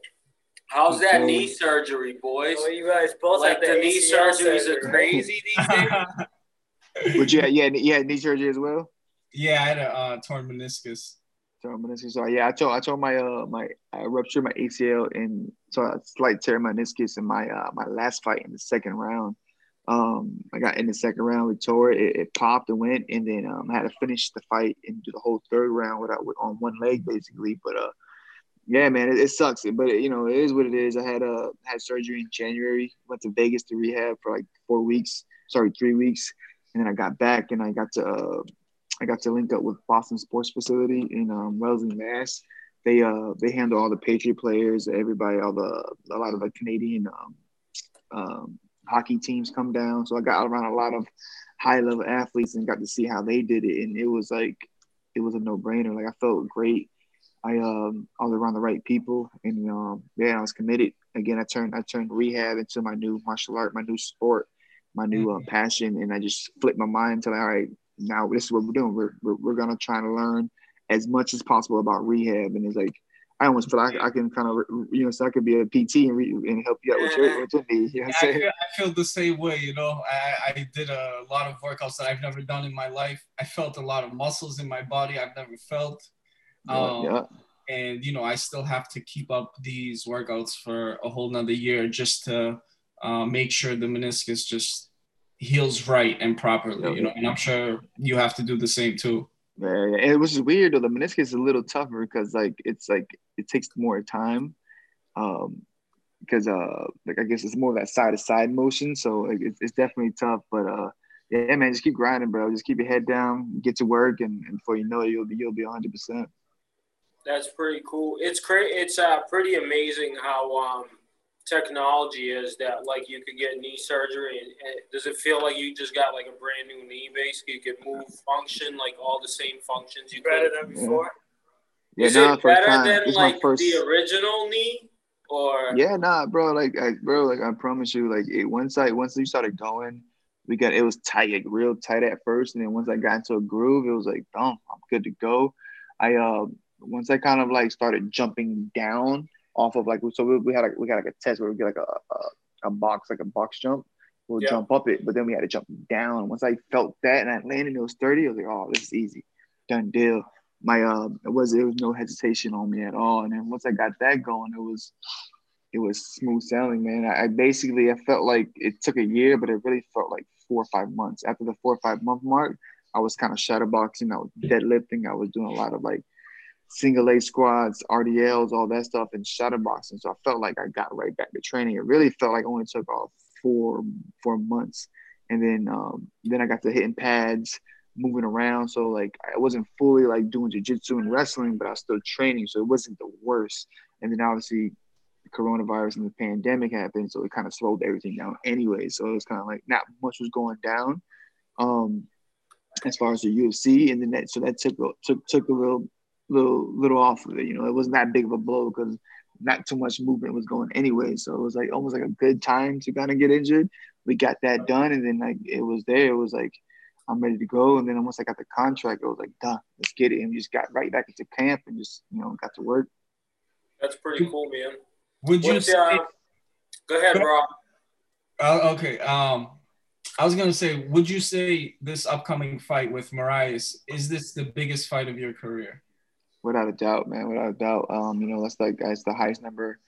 Speaker 3: how's that so, knee surgery, boys?
Speaker 1: Oh, you guys both
Speaker 3: like the,
Speaker 1: the
Speaker 3: knee surgeries are [LAUGHS] crazy these
Speaker 2: days. Would you? Yeah, yeah, knee surgery as well.
Speaker 4: Yeah, I had a uh, torn meniscus.
Speaker 2: Torn meniscus. So yeah, I told I told my uh my I ruptured my ACL and so a slight tear meniscus in my uh my last fight in the second round. Um, I got in the second round, we tore it, it, it popped and went, and then um, I had to finish the fight and do the whole third round without with, on one leg basically. But uh, yeah, man, it, it sucks. But it, you know, it is what it is. I had uh had surgery in January. Went to Vegas to rehab for like four weeks. Sorry, three weeks, and then I got back and I got to uh, I got to link up with Boston Sports Facility in um, Wellesley, Mass. They uh they handle all the Patriot players, everybody, all the a lot of the Canadian um, um, hockey teams come down. So I got around a lot of high level athletes and got to see how they did it, and it was like it was a no brainer. Like I felt great. I um I was around the right people, and um yeah, I was committed. Again, I turned I turned rehab into my new martial art, my new sport, my new uh, passion, and I just flipped my mind to like, all right, now this is what we're doing. We're, we're, we're gonna try to learn as much as possible about rehab, and it's like I almost feel like I can kind of you know so I could be a PT and, re, and help you out with your, with your
Speaker 4: knee. You know what I'm saying? I feel, I feel the same way. You know, I, I did a lot of workouts that I've never done in my life. I felt a lot of muscles in my body I've never felt. Um, yeah. And you know, I still have to keep up these workouts for a whole nother year just to uh, make sure the meniscus just heals right and properly, you know, and I'm sure you have to do the same too.
Speaker 2: Yeah, yeah. it was weird though. The meniscus is a little tougher because like it's like it takes more time. Um, because uh, like I guess it's more of that side to side motion, so like, it's, it's definitely tough. But uh, yeah, man, just keep grinding, bro. Just keep your head down, get to work, and, and before you know it, you'll be you'll be 100. percent
Speaker 3: That's pretty cool. It's cra- It's uh, pretty amazing how um, technology is that like you could get knee surgery and, and, does it feel like you just got like a brand new knee basically you could move function like all the same functions you
Speaker 1: Better
Speaker 3: could
Speaker 1: than before.
Speaker 2: Yeah,
Speaker 3: is
Speaker 2: nah,
Speaker 3: it better
Speaker 2: time.
Speaker 3: than
Speaker 2: It's
Speaker 3: like
Speaker 2: first-
Speaker 3: the original knee or
Speaker 2: Yeah, nah, bro. Like, I, bro, like I promise you, like it, once I once you started going, we got it was tight, like real tight at first, and then once I got into a groove, it was like, boom, I'm good to go. I uh once I kind of like started jumping down off of like so we, we had like we got like a test where we get like a, a a box like a box jump. We'll
Speaker 3: Yeah.
Speaker 2: jump up it, but then we had to jump down. Once I felt that and I landed, and it was 30. I was like, oh, this is easy, done deal. My uh, it was there was no hesitation on me at all. And then once I got that going, it was it was smooth sailing, man. I, I basically I felt like it took a year, but it really felt like four or five months. After the four or five month mark, I was kind of shadowboxing, I was deadlifting, I was doing a lot of like single A squads, RDLs, all that stuff, and shadowboxing. So I felt like I got right back to training. It really felt like only took off four four months, and then um, then I got to hitting pads, moving around. So like I wasn't fully like doing jujitsu and wrestling, but I was still training, so it wasn't the worst. And then obviously coronavirus and the pandemic happened, so it kind of slowed everything down anyway. So it was kind of like not much was going down, um, as far as the UFC, and then that so that took took took a little little little off of it. You know, it wasn't that big of a blow because not too much movement was going anyway. So it was like almost like a good time to kind of get injured. We got that done, and then like it was there. It was like I'm ready to go. And then once I got the contract, I was like, done, let's get it. And we just got right back into camp and just you know got to work.
Speaker 3: that's pretty cool man
Speaker 4: Would you
Speaker 3: What's,
Speaker 4: say?
Speaker 3: uh, go ahead Rob
Speaker 4: Uh, okay. Um, I was gonna say, would you say this upcoming fight with Moraes is this the biggest fight of your career?
Speaker 2: Without a doubt, man. Without a doubt. Um, you know, that's like that's the highest number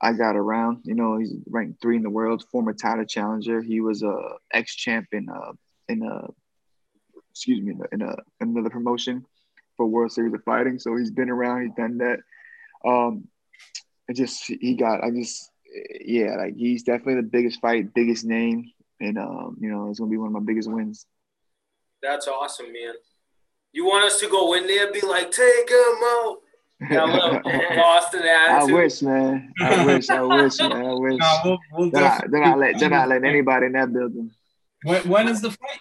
Speaker 2: I got around. You know, he's ranked three in the world, former title challenger. He was a ex champ in uh in a excuse me in, a, in a another promotion for World Series of Fighting. So he's been around. He's done that. Um, it just he got. I just yeah, like he's definitely the biggest fight, biggest name, and um, you know, it's gonna be one of my biggest wins.
Speaker 3: that's awesome man you want us to go in there and be like take him out yeah, a little [LAUGHS] Boston
Speaker 2: I wish, man. I wish. I [LAUGHS] wish, man. I wish.
Speaker 4: No, we'll, we'll
Speaker 2: They're not, they're not, let, they're not letting anybody in that building.
Speaker 4: When, when is the fight?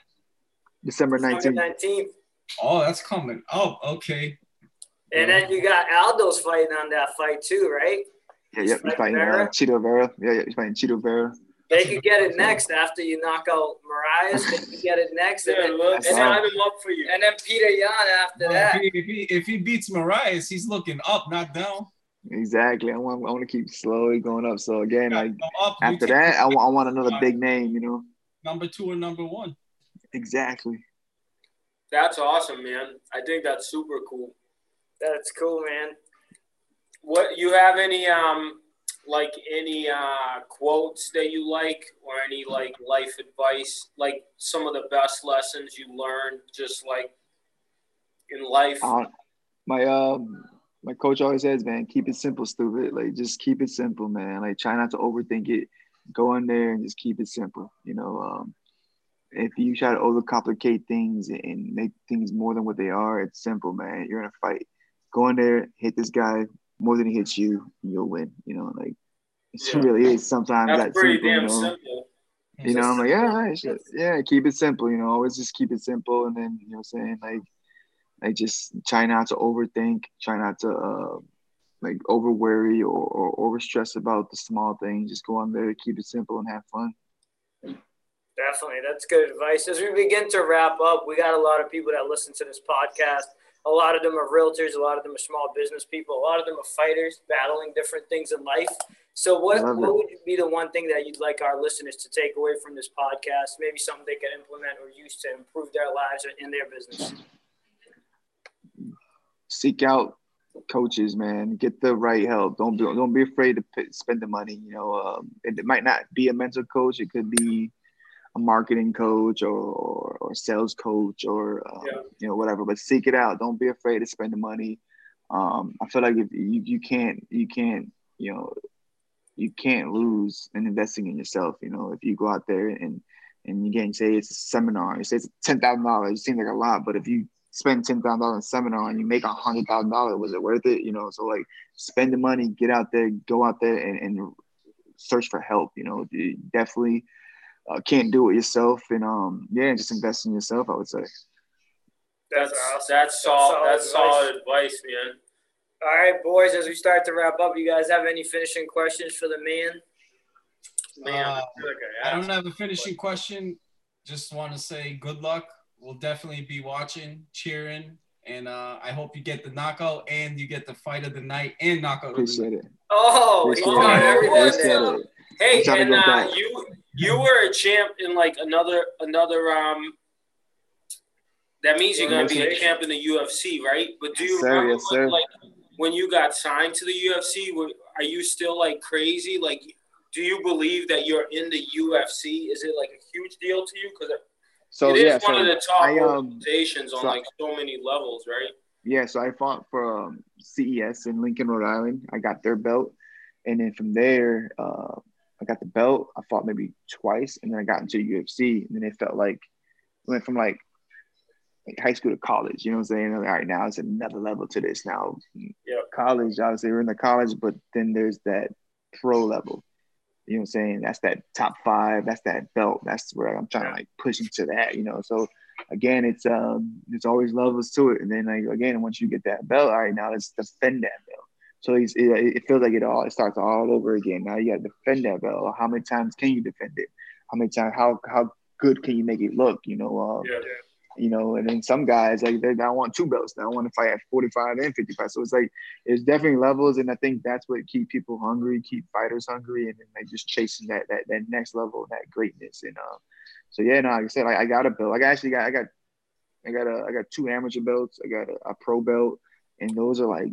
Speaker 2: December
Speaker 1: December
Speaker 2: 19th.
Speaker 1: 19th.
Speaker 4: Oh, that's coming. Oh, okay.
Speaker 1: And then you got Aldo's fighting on that fight too, right?
Speaker 2: Yeah, yeah, he's fighting uh,
Speaker 1: Vera?
Speaker 2: Chito Vera. Yeah, yeah, he's fighting Chito Vera.
Speaker 1: They could get it next after you knock out Moraes. They could get it next, and
Speaker 3: yeah,
Speaker 1: then,
Speaker 3: look,
Speaker 1: and,
Speaker 3: sign
Speaker 1: then,
Speaker 3: him up for you
Speaker 1: and then Peter Yan after
Speaker 4: Well,
Speaker 1: that.
Speaker 4: if, he, if, he, if he beats Moraes, he's looking up, not down.
Speaker 2: Exactly. I want, I want to keep slowly going up. So again, like
Speaker 4: up,
Speaker 2: after that, I want, I want another big name. You know.
Speaker 4: number two or number one.
Speaker 2: Exactly.
Speaker 3: that's awesome man I think that's super cool
Speaker 1: That's cool, man.
Speaker 3: What you have any um like any uh quotes that you like or any like life advice like some of the best lessons you learned just like in life
Speaker 2: Uh, my um, my coach always says, man, keep it simple, stupid. Like just keep it simple, man. Like try not to overthink it. Go in there and just keep it simple. You know, um, if you try to overcomplicate things and make things more than what they are, it's simple, man. You're in a fight. Go in there, hit this guy more than he hits you, you'll win. You know, like it
Speaker 3: Yeah.
Speaker 2: really is sometimes
Speaker 3: that's
Speaker 2: that
Speaker 3: pretty
Speaker 2: simple.
Speaker 3: damn
Speaker 2: you know?
Speaker 3: simple
Speaker 2: You know, I'm like, yeah, all right, shit. yeah, keep it simple. You know, always just keep it simple, and then you know, I'm saying like, like just try not to overthink, try not to uh, like over worry or, or over stress about the small things. Just go on there, keep it simple, and have fun.
Speaker 1: Definitely. That's good advice. As we begin to wrap up, we got a lot of people that listen to this podcast. A lot of them are realtors, a lot of them are small business people, a lot of them are fighters battling different things in life. So, what, what would be the one thing that you'd like our listeners to take away from this podcast? Maybe something they can implement or use to improve their lives or in their business.
Speaker 2: Seek out coaches, man. Get the right help. Don't be don't be afraid to p- spend the money. You know, um, it, it might not be a mental coach. It could be a marketing coach or or, or sales coach or um,
Speaker 3: Yeah.
Speaker 2: you know whatever. But seek it out. Don't be afraid to spend the money. Um, I feel like if you, you can't you can't you know you can't lose in investing in yourself. You know if you go out there and and again say it's a seminar, you say it's ten thousand dollars. It seems like a lot, but if you spend ten thousand dollars on a seminar and you make a hundred thousand dollars, was it worth it? You know, so like spend the money, get out there, go out there and, and search for help. You know, definitely uh, can't do it yourself, and um, yeah, just invest in yourself. I would say.
Speaker 3: That's
Speaker 1: awesome.
Speaker 3: that's solid.
Speaker 1: solid
Speaker 3: That's solid advice, man.
Speaker 1: All right, boys. As we start to wrap up, you guys have any finishing questions for the man?
Speaker 3: Man,
Speaker 4: Uh,
Speaker 3: I I
Speaker 4: I don't have a finishing question. Just want to say good luck. We'll definitely be watching, cheering, and uh, I hope you get the knockout and you get the fight of the night and knockout of the
Speaker 2: Appreciate
Speaker 4: night.
Speaker 2: it.
Speaker 1: Oh,
Speaker 2: Appreciate
Speaker 1: he's
Speaker 3: it.
Speaker 1: on everything
Speaker 2: Appreciate
Speaker 1: now.
Speaker 2: it.
Speaker 3: Hey,
Speaker 2: I'm trying to
Speaker 3: and uh, you you were a champ in like another another um. That means you're gonna be a champ in the UFC, right? But do you
Speaker 2: Yes, sir,
Speaker 3: remember
Speaker 2: yes,
Speaker 3: when,
Speaker 2: sir.
Speaker 3: like when you got signed to the UFC? Are you still like crazy? Like, do you believe that you're in the UFC? Is it like a huge deal to you? Because
Speaker 2: So
Speaker 3: it is
Speaker 2: yeah,
Speaker 3: one
Speaker 2: so
Speaker 3: of the top
Speaker 2: I, um,
Speaker 3: organizations on
Speaker 2: so-
Speaker 3: like so many levels, right?
Speaker 2: yeah, so I fought for um, CES in Lincoln, Rhode Island. I got their belt, and then from there, uh, I got the belt. I fought maybe twice, and then I got into UFC, and then it felt like it went from like like high school to college. You know what I'm saying? Like, all right, now it's another level to this. Now,
Speaker 3: Yeah.
Speaker 2: college, obviously, we're in the college, but then there's that pro level. You know what I'm saying? That's that top five. That's that belt. That's where I'm trying to like push into that. You know, so again, it's um, there's always levels to it, and then like again, once you get that belt, all right, now let's defend that belt. So it, it feels like it all it starts all over again. Now you got to defend that belt. How many times can you defend it? How many times? How how good can you make it look? You know, um,
Speaker 3: Yeah.
Speaker 2: you know, and then some guys like they, I want two belts. Now I want to fight at 45 and 55. So it's like it's definitely levels, and I think that's what keep people hungry, keep fighters hungry, and then like just chasing that that that next level, that greatness. And um, so yeah, no, like I said, like I got a belt. Like I actually got I got I got a I got two amateur belts. I got a, a pro belt, and those are like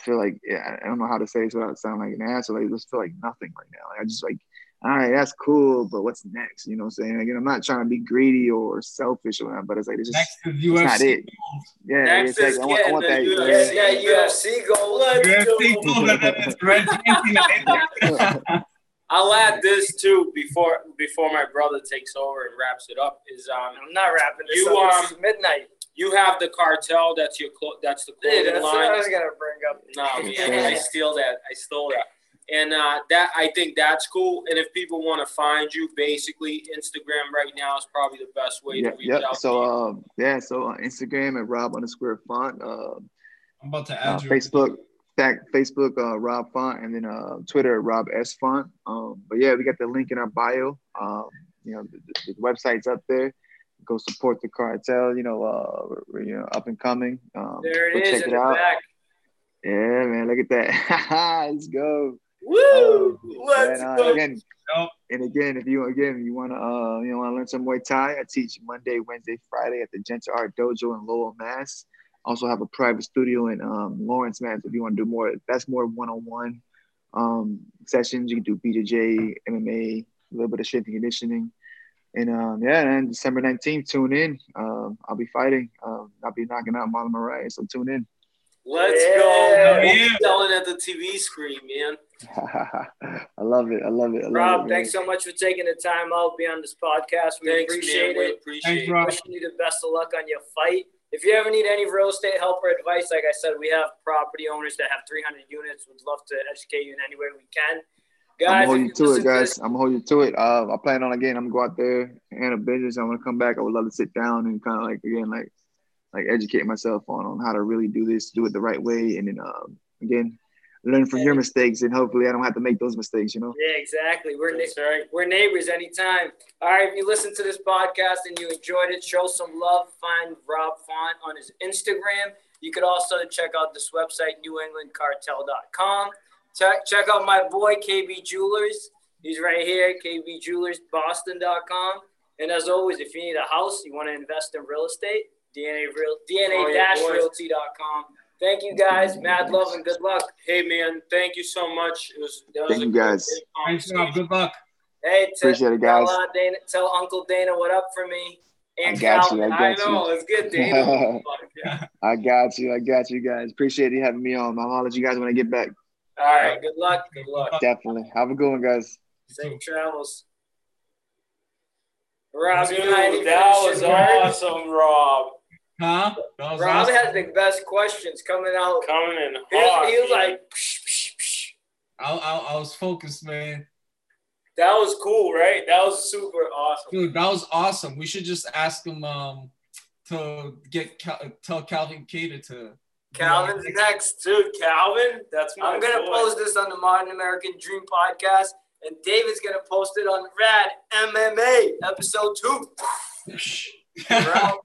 Speaker 2: feel like yeah, I don't know how to say this without sounding like an asshole. Like those feel like nothing right now. Like I just like all right, that's cool, but what's next? You know what I'm saying? Again, I'm not trying to be greedy or selfish or whatever, but it's like it's just
Speaker 4: Next is
Speaker 2: it's
Speaker 4: UFC.
Speaker 2: not it. Yeah,
Speaker 3: Next
Speaker 2: it's like I want, I want that.
Speaker 3: getting the
Speaker 2: yeah.
Speaker 1: UFC goal. Let's
Speaker 4: UFC
Speaker 1: go.
Speaker 4: goal, and then it's Red Team.
Speaker 3: I'll add this too before before my brother takes over and wraps it up. Is um
Speaker 1: I'm not wrapping this
Speaker 3: You,
Speaker 1: up.
Speaker 3: um,
Speaker 1: midnight.
Speaker 3: You have the cartel. That's your clo- that's the
Speaker 1: Dude,
Speaker 3: clothing
Speaker 1: that's what I
Speaker 3: line.
Speaker 1: was gonna bring up.
Speaker 3: No, man, I steal that. I stole that. And uh, that I think that's cool. And if people want to find you, basically Instagram right now is probably the best way
Speaker 2: Yeah,
Speaker 3: to reach
Speaker 2: yep.
Speaker 3: out.
Speaker 2: So
Speaker 3: to you.
Speaker 2: um, yeah, so on Instagram at Rob underscore font, uh,
Speaker 4: I'm about to
Speaker 2: uh,
Speaker 4: add you.
Speaker 2: Facebook, that Facebook uh, Rob Font, and then uh, Twitter Rob S Font. Um, but yeah, we got the link in our bio. Um, you know, the, the, the website's up there. Go support the cartel. You know, uh, we're, we're, you know, up and coming. Um,
Speaker 1: There it is
Speaker 2: check
Speaker 1: in
Speaker 2: it
Speaker 1: the
Speaker 2: out.
Speaker 1: back.
Speaker 2: Yeah, man, look at that. [LAUGHS] Let's go.
Speaker 1: Woo!
Speaker 2: Um,
Speaker 1: Let's
Speaker 2: and, uh,
Speaker 1: go.
Speaker 2: Again,
Speaker 4: Yep.
Speaker 2: and again, if you again you want to uh you know want to learn some Muay Thai, I teach Monday, Wednesday, Friday at the Gentle Art Dojo in Lowell, Mass. Also have a private studio in um, Lawrence, Mass. If you want to do more, that's more one-on-one um, sessions. You can do BJJ, MMA, a little bit of strength and conditioning. And um, yeah, and December 19th, tune in. Um, I'll be fighting. Um, I'll be knocking out Marlon Moraes, so tune in.
Speaker 3: Let's
Speaker 1: Yeah.
Speaker 3: go.
Speaker 4: Yeah.
Speaker 3: Selling at the TV screen, man. [LAUGHS]
Speaker 2: I love it. I love it. I love
Speaker 1: Rob,
Speaker 2: it,
Speaker 1: thanks so much for taking the time out to be on this podcast. We
Speaker 3: Thanks,
Speaker 1: appreciate
Speaker 3: man. We
Speaker 1: it.
Speaker 3: appreciate
Speaker 4: Thanks,
Speaker 3: it.
Speaker 1: Wishing you the best of luck on your fight. If you ever need any real estate help or advice, like I said, we have property owners that have 300 units. We'd love to educate you in any way we can.
Speaker 2: I'm gonna hold you to it, guys.
Speaker 1: this-
Speaker 2: I'm gonna hold you to it. Uh, I plan on again. I'm gonna go out there and a business. I'm gonna come back. I would love to sit down and kind of like again, like like educate myself on on how to really do this, do it the right way, and then um, again, learn from your mistakes, and hopefully I don't have to make those mistakes. You know.
Speaker 1: Yeah, exactly. We're ne-
Speaker 3: right.
Speaker 1: we're neighbors anytime. All right, if you listen to this podcast and you enjoyed it, show some love. Find Rob Font on his Instagram. You could also check out this website, newenglandcartel.com. Check, check out my boy, KB Jewelers. He's right here, kbjewelersboston.com. And as always, if you need a house, you want to invest in real estate, DNA real
Speaker 3: Oh, yeah, boys.
Speaker 1: DNA-realty.com. Thank you guys. Mad love and good luck.
Speaker 3: Hey, man. Thank you so much. It was. That was
Speaker 2: Thank
Speaker 3: a
Speaker 2: you, guys.
Speaker 4: Thanks, Rob. Good luck.
Speaker 1: Hey, t-
Speaker 2: Appreciate it, guys.
Speaker 1: Tell, uh, Dana, tell Uncle Dana what up for me. And
Speaker 2: I got you,
Speaker 1: Calvin.
Speaker 2: I
Speaker 3: I
Speaker 2: got
Speaker 3: know.
Speaker 2: you.
Speaker 3: Let's get Dana. yeah. [LAUGHS] [LAUGHS]
Speaker 2: I got you. I got you guys. Appreciate you having me on. I'll holler at you guys when I get back.
Speaker 1: All right. Good luck. Good luck.
Speaker 2: Definitely. Have a good one, guys.
Speaker 1: Safe travels. Rob,
Speaker 3: Dude,
Speaker 1: you got any
Speaker 3: that was
Speaker 1: finishing words?
Speaker 3: awesome, Rob.
Speaker 4: Huh? That was
Speaker 1: Rob
Speaker 4: awesome.
Speaker 1: had the best questions coming out.
Speaker 3: Coming in
Speaker 1: He was,
Speaker 3: hot.
Speaker 1: he was like, psh, psh, psh.
Speaker 4: I, I, I was focused, man.
Speaker 3: that was cool, right? That was super awesome.
Speaker 4: Dude, that was awesome. We should just ask him um to get Cal- tell Calvin Kattar to.
Speaker 1: Calvin's next.
Speaker 3: Dude, Calvin, that's my
Speaker 1: I'm gonna
Speaker 3: boy.
Speaker 1: post this on the Modern American Dream podcast, and David's gonna post it on Rad MMA episode two. [LAUGHS] We're out.